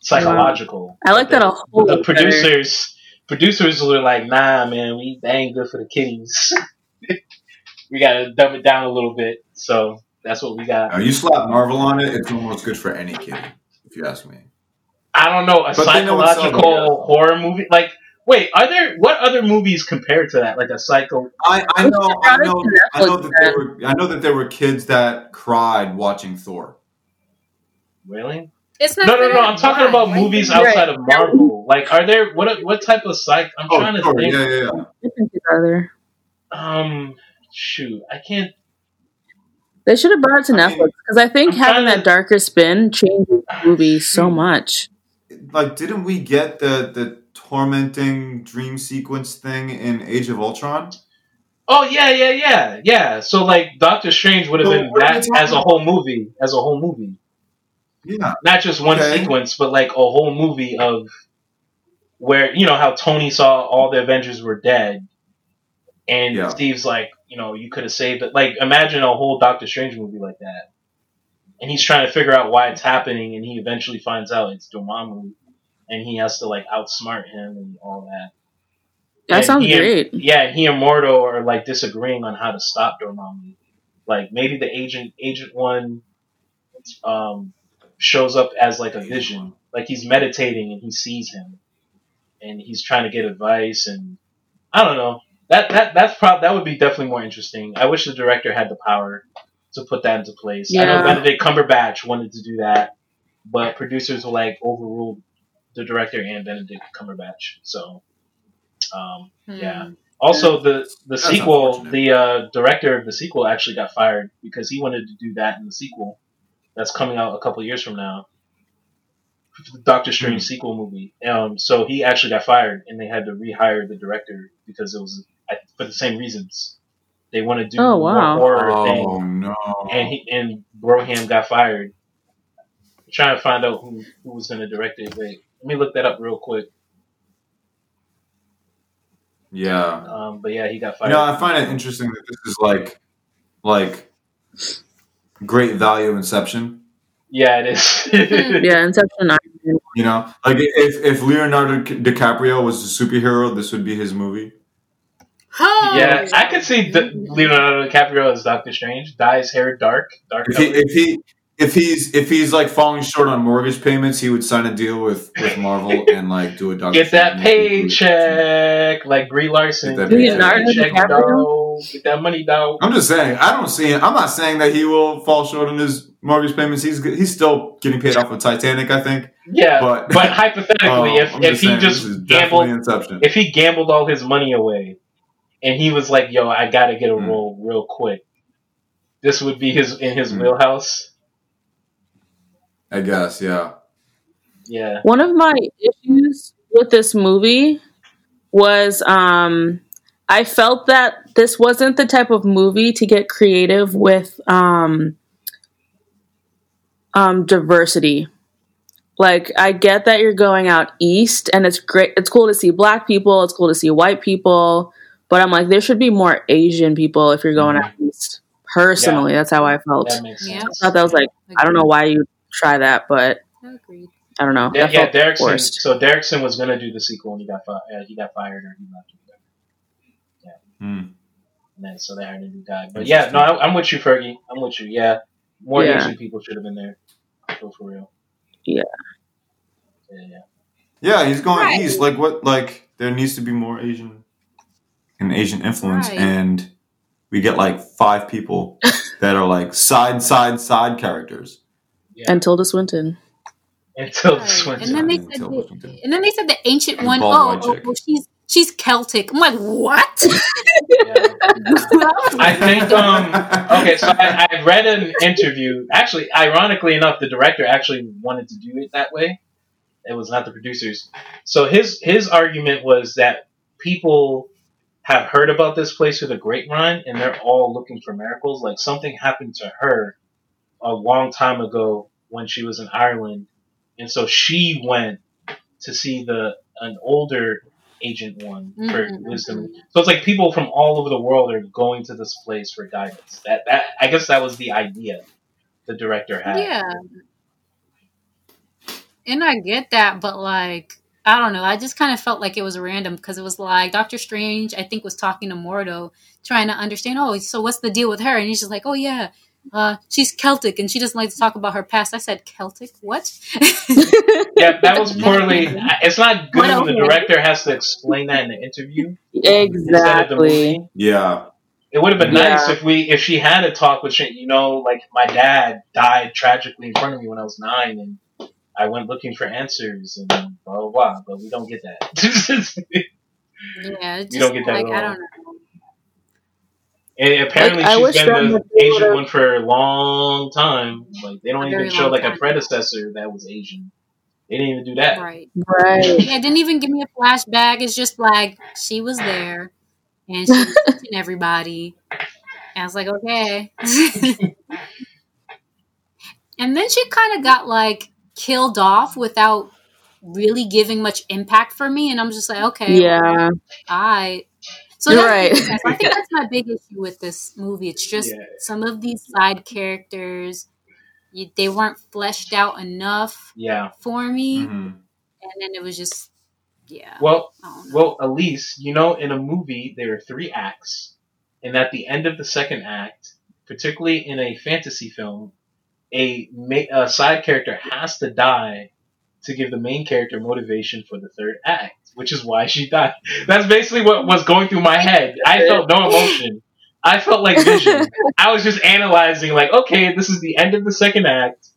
psychological. I like that a whole The producers, producers were like, "Nah, man, we that ain't good for the kiddies. we gotta dumb it down a little bit." So that's what we got. Now, you slap Marvel on it, it's almost good for any kid, if you ask me. I don't know a But they know psychological horror movie. Like, wait, are there what other movies compared to that? Like a psycho? I, I know, I know, I know that there were, I know that there were kids that cried watching Thor. Really? It's not No, no, fair. no. I'm talking Why? about Why movies you do that? outside of Marvel. Like, are there what what type of psych? I'm Oh, trying to Thor, think. yeah, yeah, yeah. Different kids. Um, shoot, I can't. They should have brought it to I Netflix because I think I'm having trying to- that darker spin changes the movie so mm. much. Like, didn't we get the the tormenting dream sequence thing in Age of Ultron? Oh yeah, yeah, yeah, yeah. So like, Doctor Strange would have So been what are we that as a whole movie, as a whole movie. Yeah, not just one Okay. sequence, but like a whole movie of where you know how Tony saw all the Avengers were dead, and Yeah. Steve's like, you know, you could have saved it. Like, imagine a whole Doctor Strange movie like that, and he's trying to figure out why it's happening, and he eventually finds out it's Dormammu, and he has to like outsmart him and all that. That And sounds he and- great. Yeah, he and Mordo are like disagreeing on how to stop Dormammu. Like maybe the agent, Ancient One, um, shows up as like a vision, like he's meditating and he sees him, and he's trying to get advice, and I don't know. That that that's prob that would be definitely more interesting. I wish the director had the power to put that into place. I know Yeah. Benedict Cumberbatch wanted to do that, but producers were like overruled the director and Benedict Cumberbatch. So, um, yeah. Hmm. Also, the the That's sequel, the uh, director of the sequel actually got fired because he wanted to do that in the sequel that's coming out a couple years from now. The Doctor Strange Hmm. sequel movie. Um, so he actually got fired, and they had to rehire the director because it was I- for the same reasons. They want to do Oh, more wow. horror Oh thing, no! and he and Broham got fired. I'm trying to find out who who was going to direct it. Wait, let me look that up real quick. yeah. Um, but yeah, he got You fired. know, I find it interesting that this is like, like, great value Inception. yeah, it is. Yeah, Inception. You know, like if if Leonardo DiCaprio was a superhero, this would be his movie. Oh, Yeah, I could see D- Leonardo DiCaprio as Doctor Strange. Dye his hair dark, dark If he if he if he's if he's like falling short on mortgage payments, he would sign a deal with with Marvel and like do a Doctor Get that paycheck, like Brie Larson. Get that Get Leonardo paycheck, DiCaprio? dog. Get that money, dog. I'm just saying. I don't see. Him. I'm not saying that he will fall short on his mortgage payments. He's he's still getting paid off of Titanic, I think. Yeah, But- but, hypothetically, Oh, if, I'm if he saying, just this is definitely gambled, if he gambled all his money away, and he was like, "Yo, I gotta get a Mm. role real quick," this would be his in his Mm. wheelhouse. I guess. Yeah. Yeah, One of my issues with this movie was um, I felt that this wasn't the type of movie to get creative with um, um, diversity. Like, I get that you're going out east, and it's great. It's cool to see black people. It's cool to see white people. But I'm like, there should be more Asian people if you're going out east. Personally, that's how I felt. that makes Yeah. sense. I thought that was like, I don't know why you try that, but Agreed. I don't know. Yeah, That yeah, Derrickson. forced. So Derrickson was gonna do the sequel, and he got fi- uh, he got fired or he left. or whatever. Hmm. And then so they hired a new guy. But yeah, no, I, I'm with you, Fergie. I'm with you. Yeah, more Yeah. Asian people should have been there. Go for real. Yeah. Yeah, yeah. Yeah, he's going Right. east. Like what? Like there needs to be more Asian and Asian influence, Right. and we get like five people that are like side, side, side characters. And Tilda Swinton. Until Right. this. And then they said Tilda the, Swinton. and then they said the ancient And one. bald Oh, white oh, chick. well, she's she's Celtic. I'm like, what? I think. Um. Okay, so I, I read an interview. Actually, ironically enough, the director actually wanted to do it that way. It was not the producers. So his his argument was that people have heard about this place with a grapevine, and they're all looking for miracles. Like something happened to her a long time ago when she was in Ireland, and so she went to see the an older Ancient One for Mhm, wisdom. So it's like people from all over the world are going to this place for guidance. That that I guess that was the idea the director had. Yeah. And I get that, but like, I don't know. I just kind of felt like it was random because it was like Doctor Strange, I think, was talking to Mordo, trying to understand, oh, so what's the deal with her? And he's just like, oh, yeah, uh, she's Celtic and she doesn't like to talk about her past. I said, Celtic? What? Yeah, that was poorly. It's not good when the director has to explain that in the interview instead the Exactly. Yeah, It would have been Yeah. nice if we if she had a talk with Shane. You know, like my dad died tragically in front of me when I was nine, and I went looking for answers and blah blah blah. But we don't get that. yeah, it's You just don't get that like, at I all. don't know. and apparently, Like, I she's wish been the Asian would've- one for a long time. Like they don't A even show long like a predecessor that was Asian. They didn't even do that. Right. Right. Yeah, it didn't even give me a flashback. It's just like she was there and she was teaching everybody. And I was like, okay. and then she kind of got like killed off without really giving much impact for me. And I'm just like, okay, Yeah. I. So You're that's, right. I think that's my big issue with this movie. It's just Yeah. some of these side characters, you, they weren't fleshed out enough Yeah. for me. Mhm. And then it was just, yeah. Well, I don't know. Well, Elise, you know, in a movie, there are three acts. And at the end of the second act, particularly in a fantasy film, a, ma- a side character has to die to give the main character motivation for the third act. which is why she died. That's basically what was going through my head. I felt no emotion. I felt like vision. I was just analyzing, like, okay, this is the end of the second act.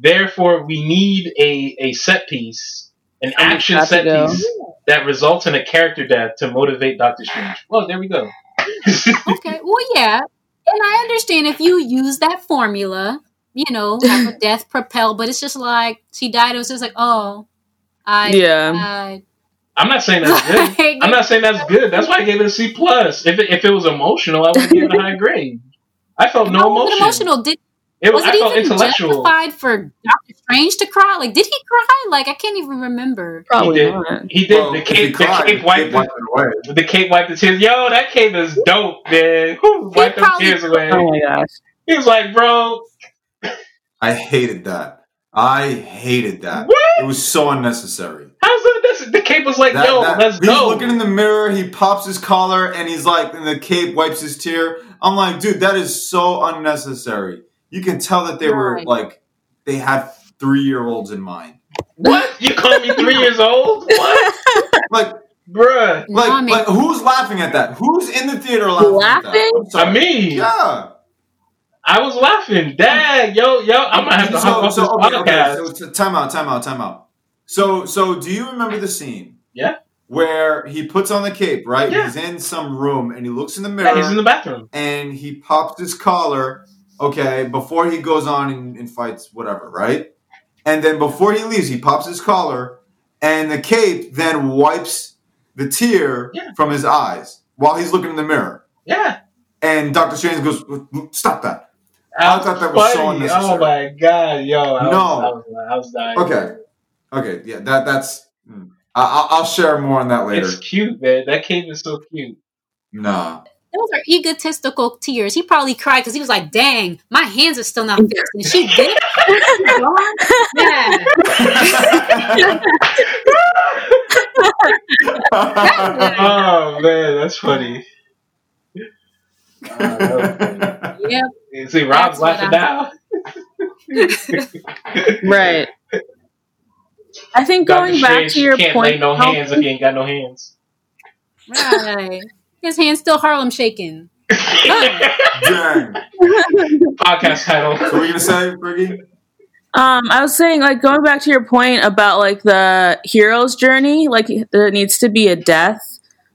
Therefore, we need a, a set piece, an action got to set piece that results in a character death to motivate Doctor Strange. Well, there we go. Okay, well, yeah, and I understand if you use that formula, you know, have a death propel, but it's just like she died. It was just like, oh, I Yeah. died. I'm not saying that's good. Like, I'm not saying that's good. That's why I gave it a C plus. If it, if it was emotional, I would give it a high grade. I felt no How emotion. emotional? Did It was, was I it felt even intellectual. justified for Doctor Strange to cry? Like, did he cry? Like, I can't even remember. Probably did. not. He did. Well, the cape, the cape wiped wiped the, away. the cape wiped the tears. Yo, that cape is dope, man. Who wiped the tears away? Oh my gosh. He was like, bro, I hated that. I hated that. what? It was so unnecessary. How's that? This, the cape was like, That- yo, that- let's he's go. He's looking in the mirror. He pops his collar, and he's like, and the cape wipes his tear. I'm like, dude, that is so unnecessary. You can tell that they were like, they had three year olds in mind. what? You call me three years old? What? Like, Bruh. like, Mommy. like, who's laughing at that? Who's in the theater laughing? At that? Laughing? I'm sorry. I mean, yeah. I was laughing. Dad, yo, yo, I'm gonna have to hop off this okay, okay, podcast. so time out, time out, time out. So, so do you remember the scene? Yeah. Where he puts on the cape, right? Yeah. He's in some room and he looks in the mirror Yeah, he's in the bathroom. and he pops his collar, okay, before he goes on and, and fights whatever, right? And then before he leaves, he pops his collar and the cape then wipes the tear Yeah. from his eyes while he's looking in the mirror. Yeah. And Doctor Strange goes, "Stop that." I thought that was so Funny. unnecessary. Oh my god, yo. I No. Was, I, was, I was dying. Okay. Okay, yeah, that that's. mm. I, I'll- I'll share more on that later. It's cute, man. That cape is so cute. Nah. Those are egotistical tears. He probably cried because he was like, "Dang, my hands are still not fixed." And she did. yeah. oh man, that's funny. Oh, that funny. Yep. You see, Rob's That's laughing now. Right. I think Doctor going back to your can't point, lay no how- hands if he ain't got no hands. Right. His hand's still Harlem shaking. Dang. Podcast title. What were you gonna say, Briggy? Um, I was saying, like, going back to your point about like the hero's journey, like there needs to be a death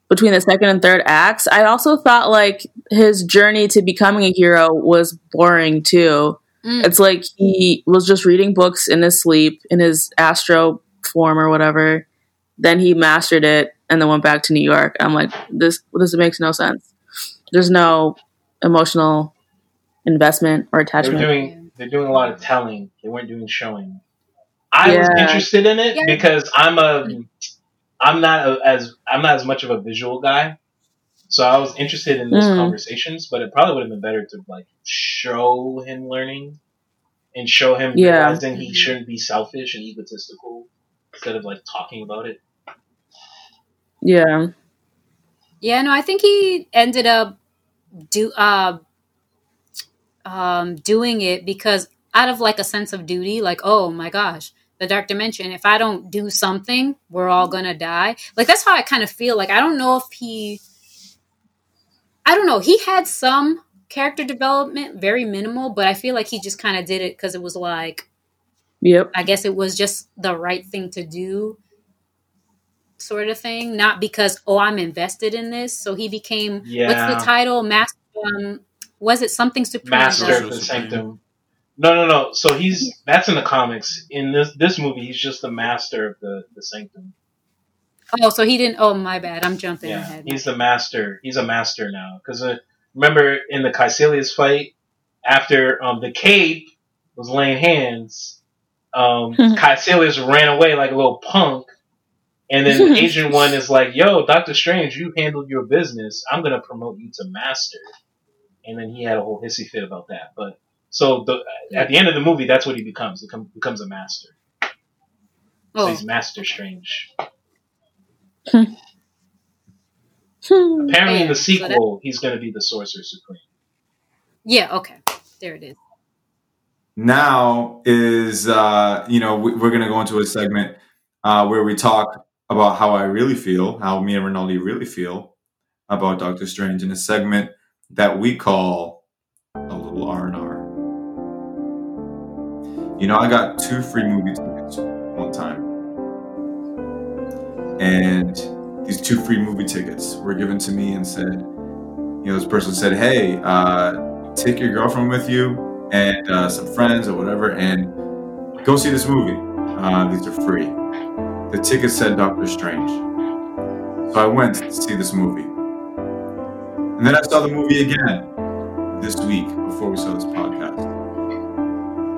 between the second and third acts. I also thought like his journey to becoming a hero was boring too. Mm. It's like he was just reading books in his sleep in his astral form or whatever. Then he mastered it and then went back to New York. I'm like, this this makes no sense. There's no emotional investment or attachment. They're attachment. doing they're doing a lot of telling. They weren't doing showing. I was interested in it Yeah. because I'm a I'm not a, as I'm not as much of a visual guy. So I was interested in those Mm. conversations, but it probably would have been better to like show him learning and show him Yeah. realizing he shouldn't be selfish and egotistical instead of like talking about it. Yeah. Yeah, no, I think he ended up do uh um doing it because out of like a sense of duty, like, oh my gosh, the dark dimension, if I don't do something, we're all gonna die. Like that's how I kind of feel. Like I don't know if he I don't know, he had some character development, very minimal, but I feel like he just kind of did it because it was like Yep. I guess it was just the right thing to do, sort of thing. Not because oh, I'm invested in this. So he became Yeah. what's the title? Master. Um, was it something supreme? Master Master of the Sanctum. No, no, no. So he's that's in the comics. In this this movie, he's just the master of the the Sanctum. Oh, so he didn't. Oh, my bad. I'm jumping Yeah, ahead. he's the master. He's a master now. Because uh, remember in the Kaecilius fight, after um, the cape was laying hands, um, Kaecilius ran away like a little punk. And then the Ancient One is like, "Yo, Doctor Strange, you handled your business. I'm gonna promote you to master." And then he had a whole hissy fit about that. But so the, at the end of the movie, that's what he becomes. He come, becomes a master. So oh, he's Master Strange. Hmm. Apparently, in Yeah, the so that- sequel, he's gonna be the Sorcerer Supreme. yeah. Okay, there it is. Now is uh, you know we, we're gonna go into a segment uh, where we talk about how I really feel, how me and Rinaldi really feel about Doctor Strange in a segment that we call a little R and R. You know, I got two free movie tickets one time, and these two free movie tickets were given to me and said, you know, this person said, "Hey, uh, take your girlfriend with you and uh, some friends or whatever, and go see this movie. Uh, these are free." The ticket said Doctor Strange, so I went to see this movie, and then I saw the movie again this week before we saw this podcast.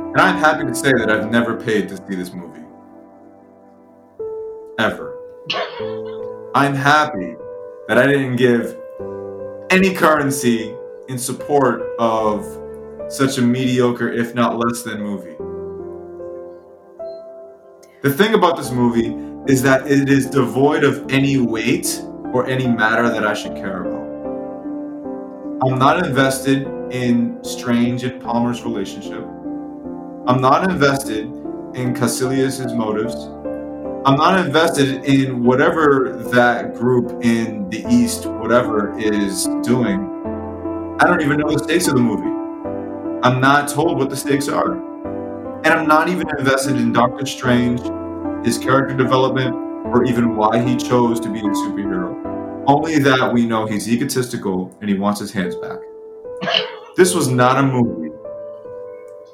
And I'm happy to say that I've never paid to see this movie. Ever. I'm happy that I didn't give any currency in support of such a mediocre, if not less than, movie. The thing about this movie is that it is devoid of any weight or any matter that I should care about. I'm not invested in Strange and Palmer's relationship. I'm not invested in Kaecilius' motives. I'm not invested in whatever that group in the East, whatever, is doing. I don't even know the stakes of the movie. I'm not told what the stakes are. And I'm not even invested in Doctor Strange, his character development, or even why he chose to be a superhero. Only that we know he's egotistical and he wants his hands back. This was not a movie.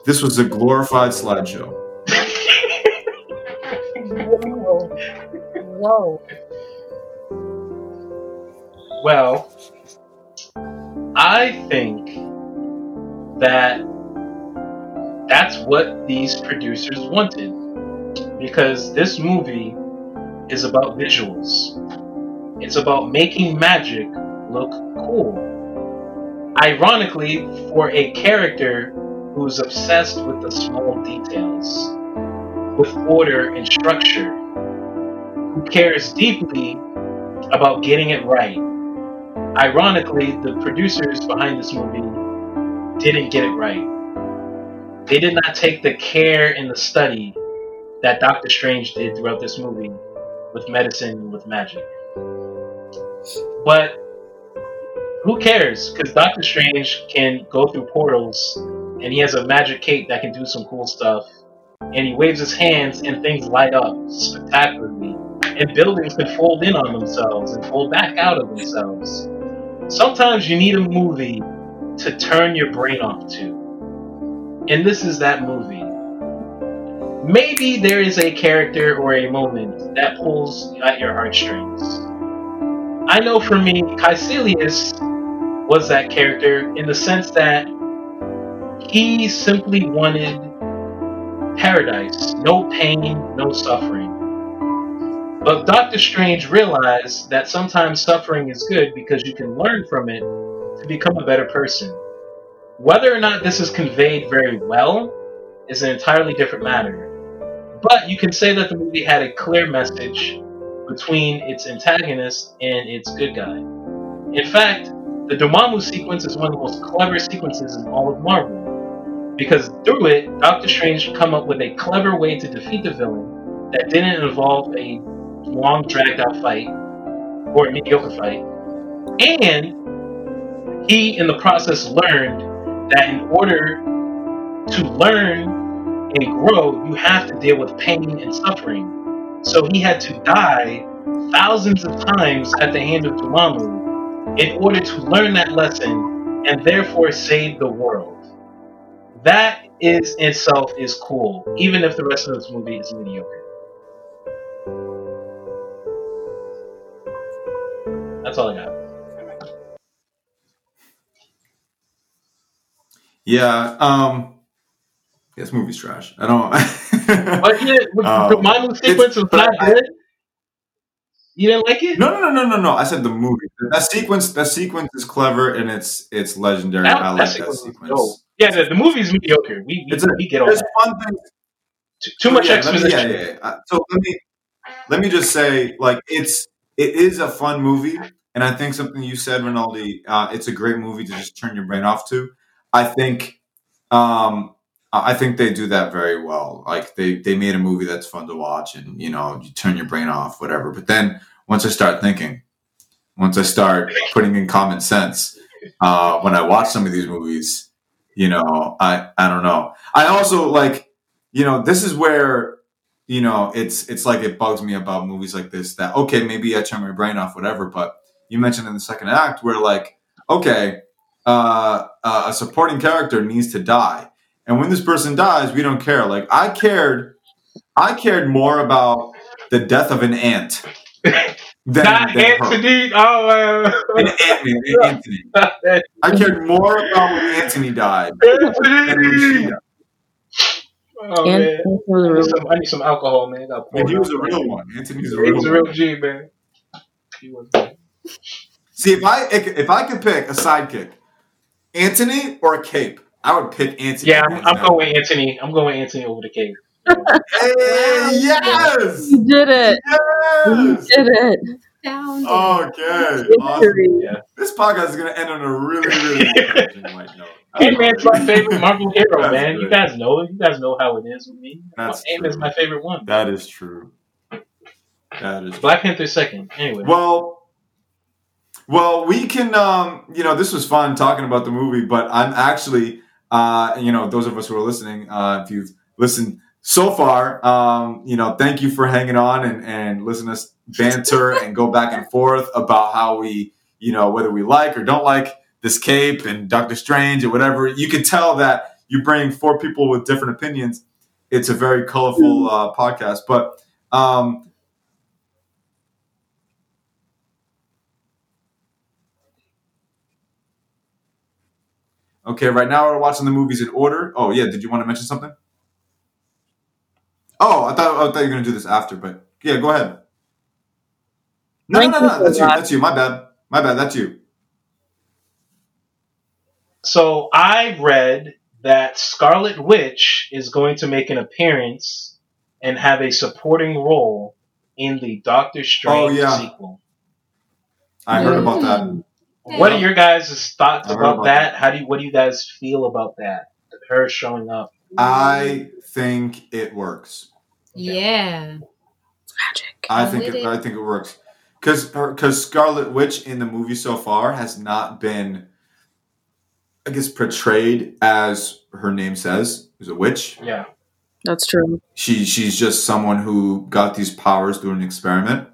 This was a glorified slideshow. Well, I think that that's what these producers wanted. Because this movie is about visuals, it's about making magic look cool. Ironically, for a character who's obsessed with the small details, with order and structure, who cares deeply about getting it right. Ironically, the producers behind this movie didn't get it right. They did not take the care and the study that Doctor Strange did throughout this movie with medicine and with magic. But who cares? Because Doctor Strange can go through portals and he has a magic cape that can do some cool stuff. And he waves his hands and things light up spectacularly. And buildings can fold in on themselves and fold back out of themselves. Sometimes you need a movie to turn your brain off to. And this is that movie. Maybe there is a character or a moment that pulls at your heartstrings. I know for me, Kaecilius was that character in the sense that he simply wanted paradise, no pain, no suffering. But Doctor Strange realized that sometimes suffering is good because you can learn from it to become a better person. Whether or not this is conveyed very well is an entirely different matter. But you can say that the movie had a clear message between its antagonist and its good guy. In fact, the Dormammu sequence is one of the most clever sequences in all of Marvel. Because through it, Doctor Strange come up with a clever way to defeat the villain that didn't involve a long dragged out fight or a mediocre fight. And he in the process learned that in order to learn and grow, you have to deal with pain and suffering. So he had to die thousands of times at the hand of Dormammu in order to learn that lesson and therefore save the world. That is itself is cool, even if the rest of this movie is mediocre. That's all I got. Yeah, um, this movie's trash. I don't. But yeah, Um, Dormammu sequence was not good. You didn't like it? No, no, no, no, no, no. I said the movie. That sequence, that sequence is clever and it's it's legendary. That, I like that sequence was sequence. Yeah, the, the movie's mediocre. We, we, It's a, we get there's that. fun things. Too, too much yeah, let me- exposition. yeah, yeah, yeah. Uh, So let me let me just say, like, it's it is a fun movie, and I think something you said, Rinaldi, uh, it's a great movie to just turn your brain off to. I think um, I think they do that very well. Like they they made a movie that's fun to watch, and you know you turn your brain off, whatever. But then once I start thinking, once I start putting in common sense, uh, when I watch some of these movies, you know, I I don't know. I also like, you know, this is where you know it's it's like it bugs me about movies like this that okay maybe I turn my brain off, whatever. But you mentioned in the second act where like okay, uh, uh, a supporting character needs to die and when this person dies, we don't care. Like I cared, I cared more about the death of an ant than, Not than her. Anthony. Oh, uh, An Anthony, an Anthony. I cared more about when Anthony died than when she Anthony. Died. Oh, And man. it was I need, some, I need some alcohol, man. I'll And he was a real one. Anthony's a He real was a real G, man. He was. See, if I if I could pick a sidekick, Anthony or a cape, I would pick Anthony. Yeah, I'm, hands I'm down. going Anthony. I'm going with Anthony over the cape. Hey, yes, You did it. You yes. did it. Found it. Okay, awesome. Victory. This podcast is going to end on a really, really encouraging white note. Ant-Man's my favorite Marvel hero, That's man. You guys know it. You guys know how it is with me. That's Ant-Man's true. my favorite one. That is true. That is true. Black Panther second. Anyway. Well, well, we can. Um, you know, this was fun talking about the movie, but I'm actually, uh, you know, those of us who are listening, uh, if you've listened so far, um, you know, thank you for hanging on and and listen to us banter and go back and forth about how we, you know, whether we like or don't like this cape and Doctor Strange or whatever. You can tell that you bring four people with different opinions. It's a very colorful uh, podcast, but. Um, Okay, right now we're watching the movies in order. Oh yeah, did you want to mention something? Oh, I thought I thought you were gonna do this after, but yeah, go ahead. No, no, no, no, that's you. That's you. My bad. My bad. That's you. So I read that Scarlet Witch is going to make an appearance and have a supporting role in the Doctor Strange Oh, yeah. sequel. I heard about that. Mm. What are your guys' thoughts about about that? How do you, what do you guys feel about that? Her showing up. I think it works. Yeah. Magic. I think it, it. I think it works because because Scarlet Witch in the movie so far has not been, I guess, portrayed as her name says, is a witch. Yeah. That's true. she she's just someone who got these powers through an experiment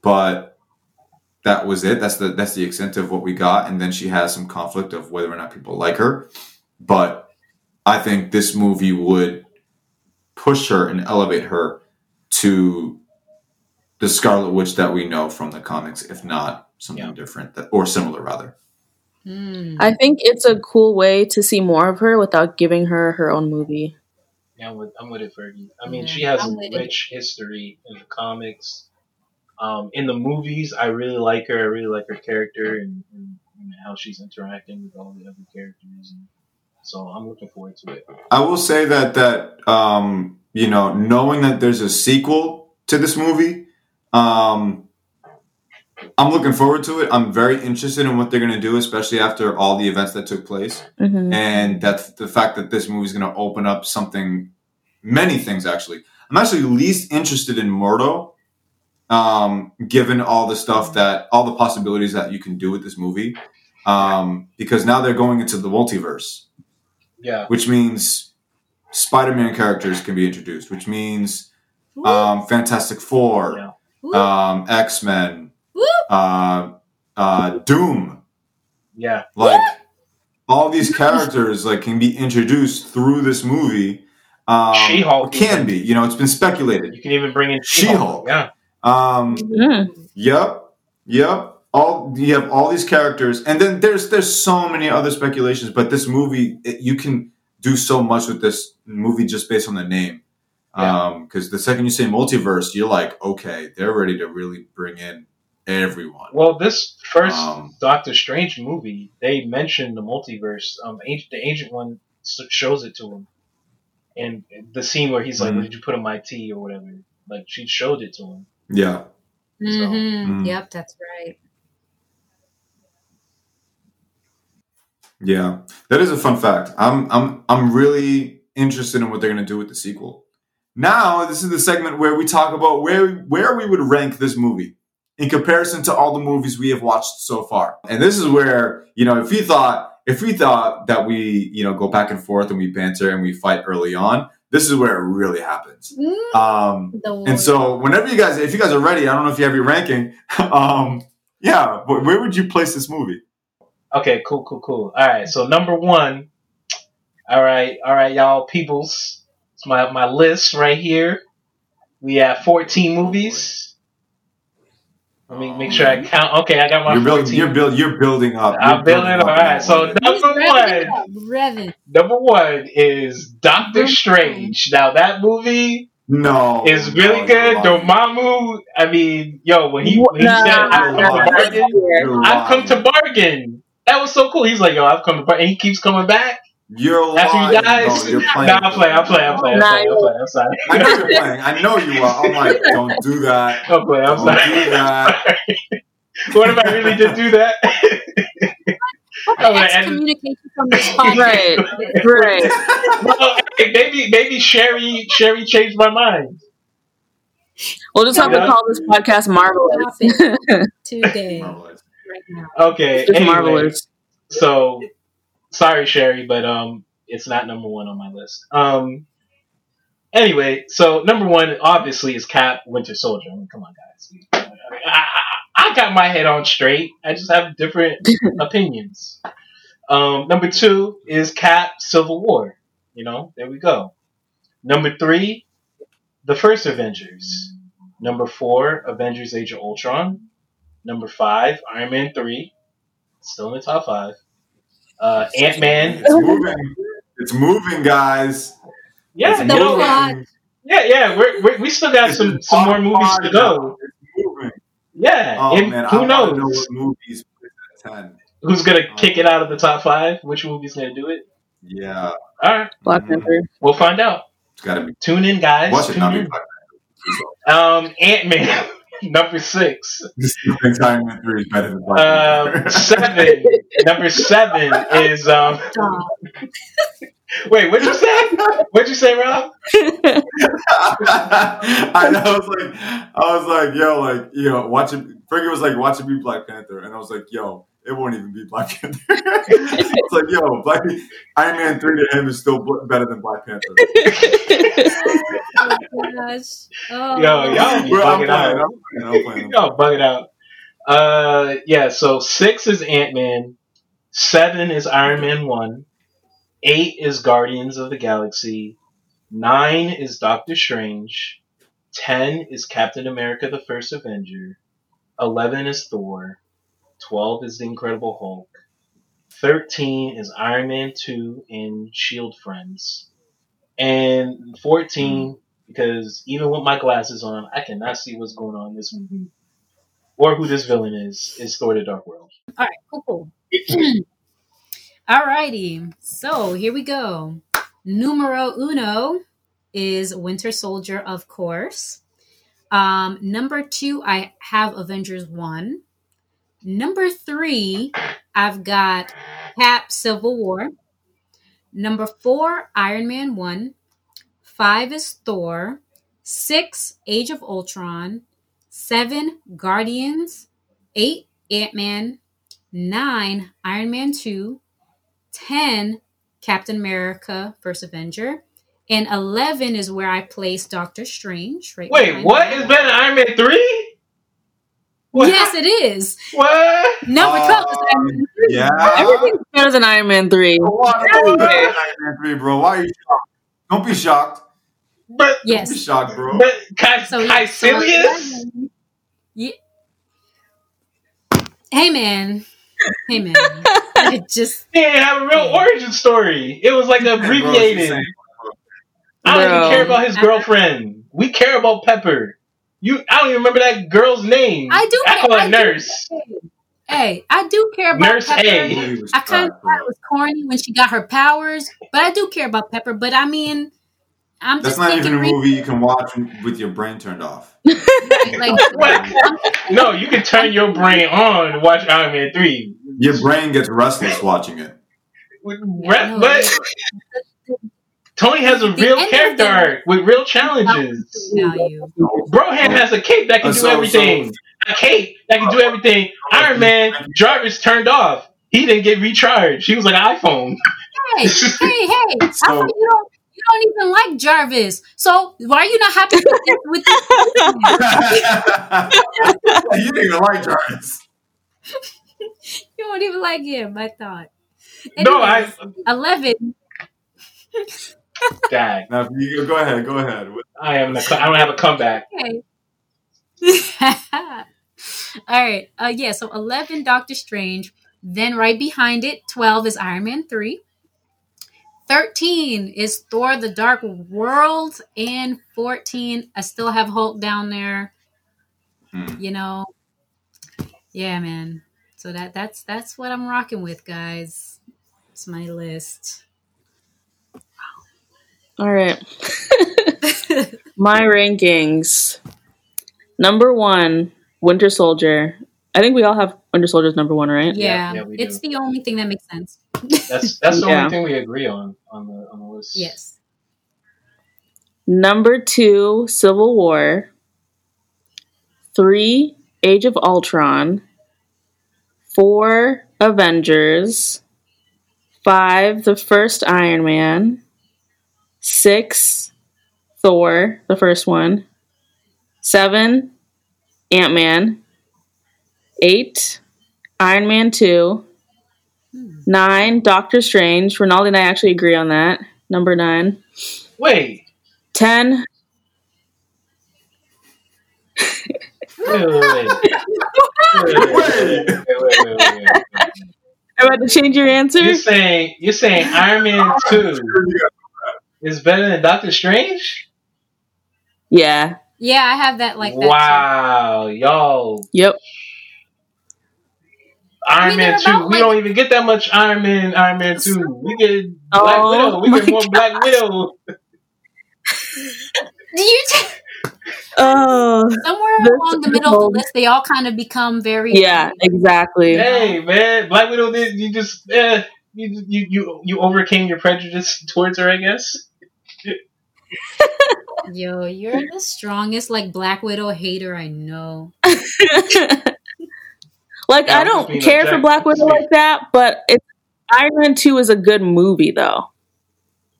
but that was it that's the that's the extent of what we got and then she has some conflict of whether or not people like her but i think this movie would push her and elevate her to the scarlet witch that we know from the comics if not something Yeah. different that, or similar rather Mm. I think it's a cool way to see more of her without giving her her own movie. Yeah, I'm with, I'm with it, Fergie. I mean, Yeah, she has I'm a with it. rich history in the comics. Um, in the movies, I really like her. I really like her character and, and, and how she's interacting with all the other characters. And so I'm looking forward to it. I will say that that um, you know, knowing that there's a sequel to this movie, um, I'm looking forward to it. I'm very interested in what they're going to do, especially after all the events that took place, hmm and that the fact that this movie is going to open up something, many things actually. I'm actually least interested in Mordo, um, given all the stuff that all the possibilities that you can do with this movie, um, because now they're going into the multiverse Yeah. which means Spider-Man characters can be introduced, which means um, Fantastic Four, Yeah. Woo. um, X-Men, uh, uh, Doom, Yeah. like all these characters like can be introduced through this movie. Um, She-Hulk can even. be, you know, it's been speculated. You can even bring in She-Hulk. Yeah. Um, Mm. Yep, yep. All you have all these characters, and then there's there's so many other speculations. But this movie, it, you can do so much with this movie just based on the name. Yeah. Because the second you say multiverse, you're like, okay, they're ready to really bring in everyone. Well, this first Um, Doctor Strange movie, they mentioned the multiverse. Um, Ag- the ancient One shows it to him, and the scene where he's like, Mhm. "Where did you put in my tea?" or whatever. Like she showed it to him. yeah, Mhm. Mm. Yep, that's right. yeah. That is a fun fact. I'm I'm I'm really interested in what they're going to do with the sequel. Now, this is the segment where we talk about where where we would rank this movie in comparison to all the movies we have watched so far. And this is where, you know, if we thought if we thought that we, you know, go back and forth and we banter and we fight early on, this is where it really happens. Mm, Um, and so whenever you guys, if you guys are ready, I don't know if you have your ranking. um, yeah, but where would you place this movie? Okay, cool, cool, cool. All right, so number one. All right, all right, y'all, peoples. It's my my list right here. We have 14 movies. Let me make sure I um, count. Okay, I got my You're 14. building. You're build. You're building up. I'm You're building. All up right, so number one. up. Number one is Doctor Strange. Now that movie no, is really no, good. you're lying. Dormammu. I mean, yo, when he, when he Nah, said, "I've come nah, to bargain," I've come to bargain. That was so cool. He's like, "Yo, I've come to bargain," and he keeps coming back. You're After he lying. dies, No, you're playing. nah, I'm playing, I'm playing, I'm playing, I'm Nah, playing, I'm playing. I'm sorry. I know you're playing. I know you are. I'm like, don't do that. I'm playing. I'm Don't sorry. do that. what if I really did do that? I'm Excommunication from this podcast. Right. Right. well, hey, maybe maybe Sherry Sherry changed my mind. We'll just have Yeah. to call this podcast Marvelous. Today, Marvelous. right now. Okay, Just anyway, Marvelous. so sorry, Sherry, but um, it's not number one on my list. Um, anyway, so number one obviously is Cap Winter Soldier. I mean, come on, guys. I, I, I got my head on straight. I just have different opinions. Um, number two is Cap Civil War. You know, there we go. Number three, the first Avengers. Number four, Avengers Age of Ultron. Number five, Iron Man 3. Still in the top five. Uh, Ant Man. It's moving. It's moving, guys. Yeah, It's The no, yeah, yeah. We're, we're, we still got some, It's some more movies to go. It's moving. Yeah, Oh and man, I who want knows know what movies put it at ten. who's gonna Oh. kick it out of the top five? Which movie's gonna do it? Yeah, All right, Black Panther. we'll find out. it's got to be. Tune in, guys. Watch it Tune not be in. Black Um, Ant Man, number six. Man three is better than Black Um, seven. number seven is um. Wait, what'd you say? What'd you say, Rob? I. I was like, I was like, yo, like, you know, watch it. Fergie was like, watching me Black Panther, and I was like, yo, it won't even be Black Panther. it's like, yo, Black Iron Man three to him is still better than Black Panther. Oh, gosh. Oh. Yo, y'all be Bro, I'm bugging out. I'm playing. I'm playing. Y'all bug it out. Uh, yeah. So six is Ant Man. Seven is Iron Man one. Eight is Guardians of the Galaxy. Nine is Doctor Strange. Ten is Captain America: The First Avenger. Eleven is Thor. Twelve is The Incredible Hulk. Thirteen is Iron Man two and Shield Friends. And fourteen, because even with my glasses on, I cannot see what's going on in this movie or who this villain is. Is Thor: The Dark World. All right, cool, cool. Alrighty, so here we go. Numero uno is Winter Soldier, of course. Um, number two, I have Avengers 1. Number three, I've got Cap Civil War. Number four, Iron Man 1. Five is Thor. Six, Age of Ultron. Seven, Guardians. Eight, Ant Man. Nine, Iron Man 2. 10, Captain America, First Avenger. And 11 is where I place Doctor Strange. Right Wait, what that. is better than Iron Man three? What? Yes, it is. What? Number 12 is Um, Iron Man 3. Yeah. Everything's better than Iron Man 3. Why Iron Man three, bro? Why are you shocked? Don't be shocked. But Don't be shocked, bro. but Kai, So, Kai yeah, so Yeah. Hey, man. Hey, man. it just. He didn't have a real origin story. It was like Bro, she's abbreviated. saying- I don't Bro. even care about his girlfriend. We care about Pepper. You, I don't even remember that girl's name. I do I care- call her Nurse. Hey, I do care about Nurse Pepper. A. He was I kind of thought it was corny when she got her powers, but I do care about Pepper. But I mean, I'm That's just not even a re- movie you can watch with your brain turned off. like No, you can turn your brain on and watch Iron Man 3. Your brain gets restless watching it. Re- No, but it- to Tony has a The real character arc with real challenges. value. Broham has a cape that can Uh, do so- everything. A cape that can do everything. Iron Man, Jarvis turned off. He didn't get recharged. He was like an iPhone. Hey, hey, hey! I So- thought you don't. You don't even like Jarvis. So why are you not happy with this? With this you didn't even like Jarvis. you don't even like him. I thought. No, I. Eleven. Dag. Now, you go ahead. Go ahead. I am. I don't have a comeback. Okay. All right. Uh, yeah. So eleven, Doctor Strange. Then right behind it, twelve is Iron Man three. 13 is Thor the Dark World. And 14, I still have Hulk down there. Hmm. You know. Yeah, man. So that that's that's what I'm rocking with, guys. It's my list. All right. My rankings. Number one, Winter Soldier. I think we all have Winter Soldier's number one, right? yeah, yeah, we it's the only thing that makes sense. That's that's the Yeah. only thing we agree on on the on the list. Yes. Number two, Civil War. Three, Age of Ultron. Four, Avengers. Five, the first Iron Man six, Thor, the first one, seven, Ant Man, eight, Iron Man 2, nine, Doctor Strange. Ronaldo and I actually agree on that. Number nine. Wait. Ten. wait, wait, wait, wait. I'm about to change your answer. You're saying you're saying Iron Man two is better than Doctor Strange? Yeah. Yeah, I have that like that. too. wow, y'all. Yep. Iron mean, Man they're two. about, we like- don't even get that much Iron Man. Iron Man two. We get Black Oh Widow. We get more Black Widow. Do you t- Oh. somewhere This- along the middle of the list, they all kind of become very Yeah, exactly. Hey man, Black Widow did. You just eh, you you you you overcame your prejudice towards her. I guess. Yo, you're the strongest like Black Widow hater I know. like Yeah, I don't being care for. Black Widow like that, but it's Iron Man 2 is a good movie though,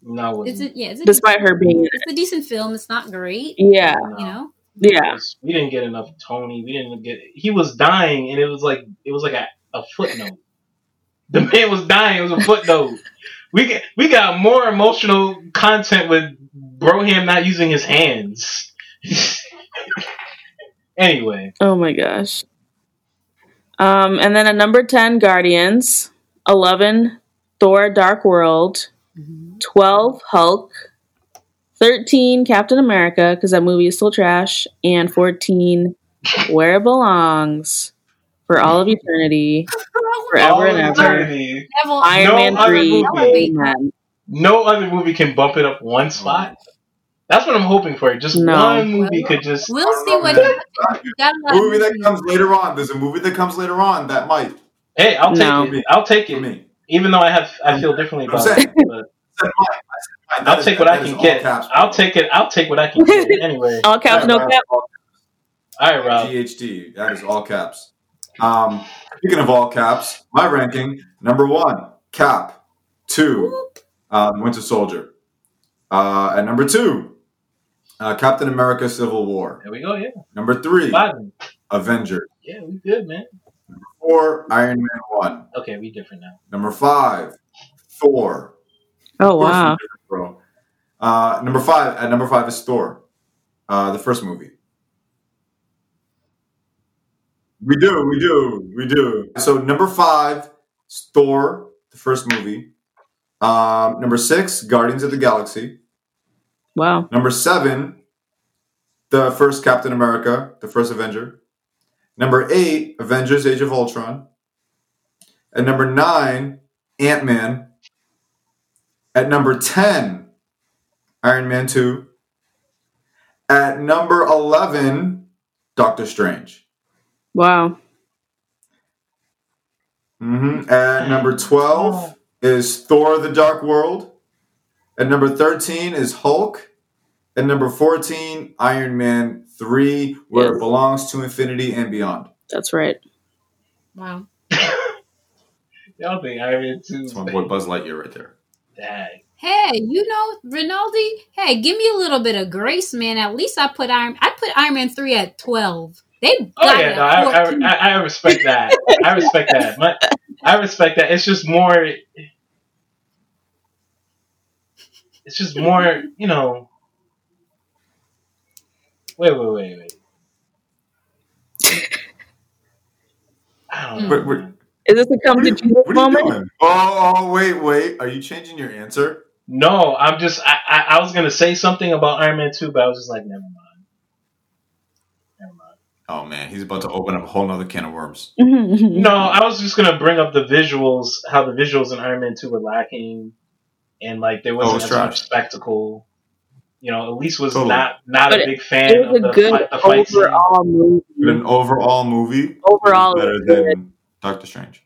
No, It's a, yeah, it's a, despite her being it's a decent film. It's not great, Yeah. you know. Yeah. we didn't get enough Tony. We didn't get. He was dying, and it was like it was like a, a footnote. The man was dying. It was a footnote. We get we got more emotional content with Broham not using his hands. anyway, Oh my gosh. Um and then at number 10 Guardians, 11 Thor Dark World, 12 Hulk, 13 Captain America cuz that movie is still trash and 14 Where It Belongs for all of eternity, forever All and ever. eternity. Iron No Man other 3. movie. No other movie can bump it up one spot. That's what I'm hoping for. Just No. one movie could just. we'll see what happens. You a lot A of movie that comes later on. There's a movie that comes later on that might. Hey, I'll take No. it. I'll take it. me. Even though I have, I feel differently about it. I said might. I said might. That I'll is- take what I can get. caps, I'll take it. I'll take what I can get. Anyway, All caps no That is cap. all all right, Rob. GHD. That is all caps. Um, speaking of all caps, my ranking number one, Cap. Two, uh, Winter Soldier. Uh, at number two, uh, Captain America: Civil War. There we go. Yeah, Number three, five. Avengers. Yeah, we good, man. Four, Iron Man One. Okay, we different now. Number five, Thor. Oh wow. bro. Uh, number five. At number five is Thor, uh, the first movie. We do, we do, we do. So number five, is Thor, the first movie. Um, number six, Guardians of the Galaxy. Wow. Number seven, the first Captain America, the first Avenger. Number eight, Avengers: Age of Ultron. At number nine, Ant Man. At number ten, Iron Man two. At number eleven, Doctor Strange. Wow. Mm-hmm. At number twelve is Thor: The Dark World. At number 13 is Hulk. At number 14, Iron Man 3, where Yes. it belongs to infinity and beyond. That's right. Wow. Y'all think Iron Man 2 That's my boy Buzz Lightyear right there. Dang. Hey, you know, Rinaldi. Hey, give me a little bit of grace, man. At least I put Iron. I put Iron Man three at twelve. They Oh yeah, no, I, I, I, I respect that. I respect that. My, I respect that. It's just more. It's just more, you know. Wait, wait, wait, wait. I don't hmm. know. Wait, wait. man. Is this a come to Jesus what are you moment? Oh, oh, wait, wait. Are you changing your answer? No, I'm just. I, I, I was gonna say something about Iron Man two, but I was just like, never mind. Never mind. Oh, man. He's about to open up a whole nother can of worms. No, I was just gonna bring up the visuals, how the visuals in Iron Man Two were lacking, and like there Oh, wasn't it's as trash. much spectacle. You know, Elise was Totally. not not But a big fan It was of a good fight, the fight scene. overall movie. But an overall movie Overall, better good. than Doctor Strange.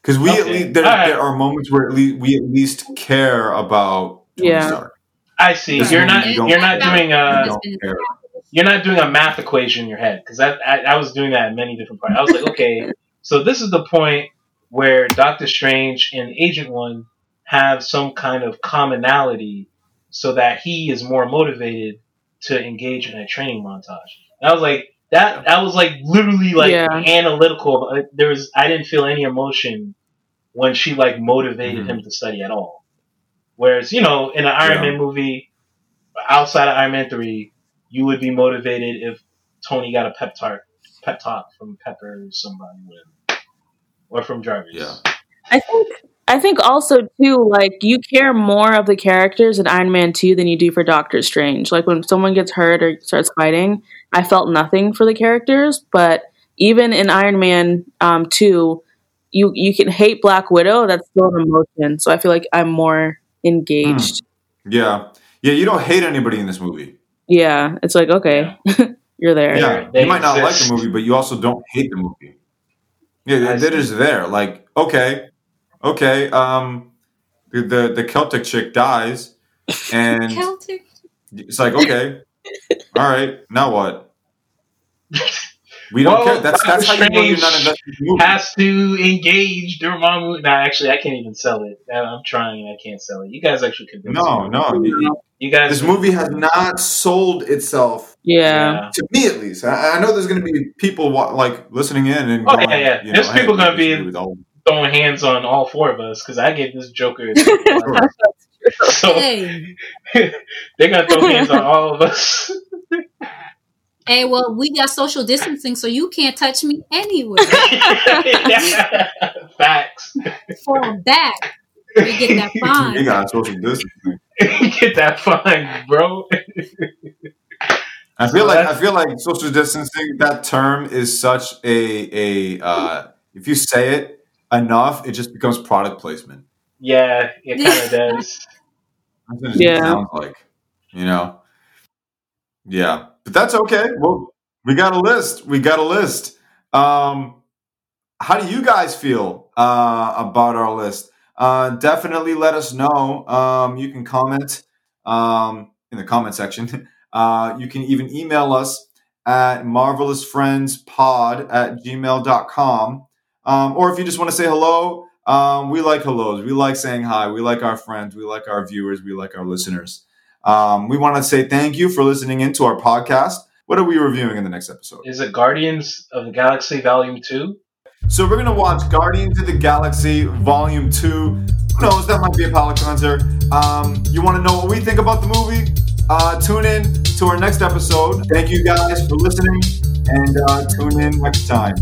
Because we at least there, Alright. there are moments where at least we at least care about Tony Yeah. Stark. I see. This you're not you you're don't not doing a you're not doing a math equation in your head because I, I I was doing that in many different parts. I was like, okay, so this is the point where Doctor Strange and Ancient One have some kind of commonality, so that he is more motivated to engage in a training montage. And I was like, that that was like literally like Yeah. analytical. Uh, There was I didn't feel any emotion when she like motivated Mhm. him to study at all. Whereas you know in an Iron Yeah. Man movie, outside of Iron Man three, you would be motivated if Tony got a pep talk, pep talk from Pepper or somebody, with, or from Jarvis. Yeah. I think I think also too, like you care more of the characters in Iron Man two than you do for Doctor Strange. Like when someone gets hurt or starts fighting, I felt nothing for the characters. But even in Iron Man um, two, you you can hate Black Widow. That's still an emotion. So I feel like I'm more engaged. Yeah. Yeah, you don't hate anybody in this movie. Yeah, it's like okay, you're there. Yeah. They you might not like the movie, but you also don't hate the movie. Yeah, I they're, they're just there. Like, okay, okay, um the the, the Celtic chick dies and Celtic. it's like, okay, all right, now what? We don't Well, care. That's that's how you know you're not Strange invested in the movie. Has to engage during my movie. Nah, actually, I can't even sell it. I- I'm trying. I can't sell it. You guys actually convinced No, me. no. you- You guys. This movie has not sold itself Yeah. to me, at least. I, I know there's going to be people wa- like listening in and Oh, going, yeah, yeah. you There's hey, people gonna be- movie's all- throwing hands on all four of us because I gave this Joker. Sure. so Hey, they're gonna throw hands on all of us. hey. Well, we got social distancing, so you can't touch me anywhere. Facts. Fall back. You get that fine. You got social distancing. Get that fine, bro. I feel like I feel like social distancing. That term is such a a. Uh, if you say it enough, it just becomes product placement. Yeah, it kind of does. That's what it Yeah. sounds like. You know. Yeah, but that's okay. Well, we got a list. We got a list. Um, how do you guys feel uh, about our list? Uh, definitely let us know. Um, you can comment um, in the comment section. Uh, you can even email us at marvelousfriendspod at gmail.com. Um, or if you just want to say hello, um, we like hellos. We like saying hi. We like our friends. We like our viewers. We like our listeners. Um, we want to say thank you for listening into our podcast. What are we reviewing in the next episode? Is it Guardians of the Galaxy Volume Two? So we're gonna watch Guardians of the Galaxy Volume Two. Who knows? That might be a palate cleanser. Um, you want to know what we think about the movie? Uh, tune in to our next episode. Thank you guys for listening, and uh, tune in next time.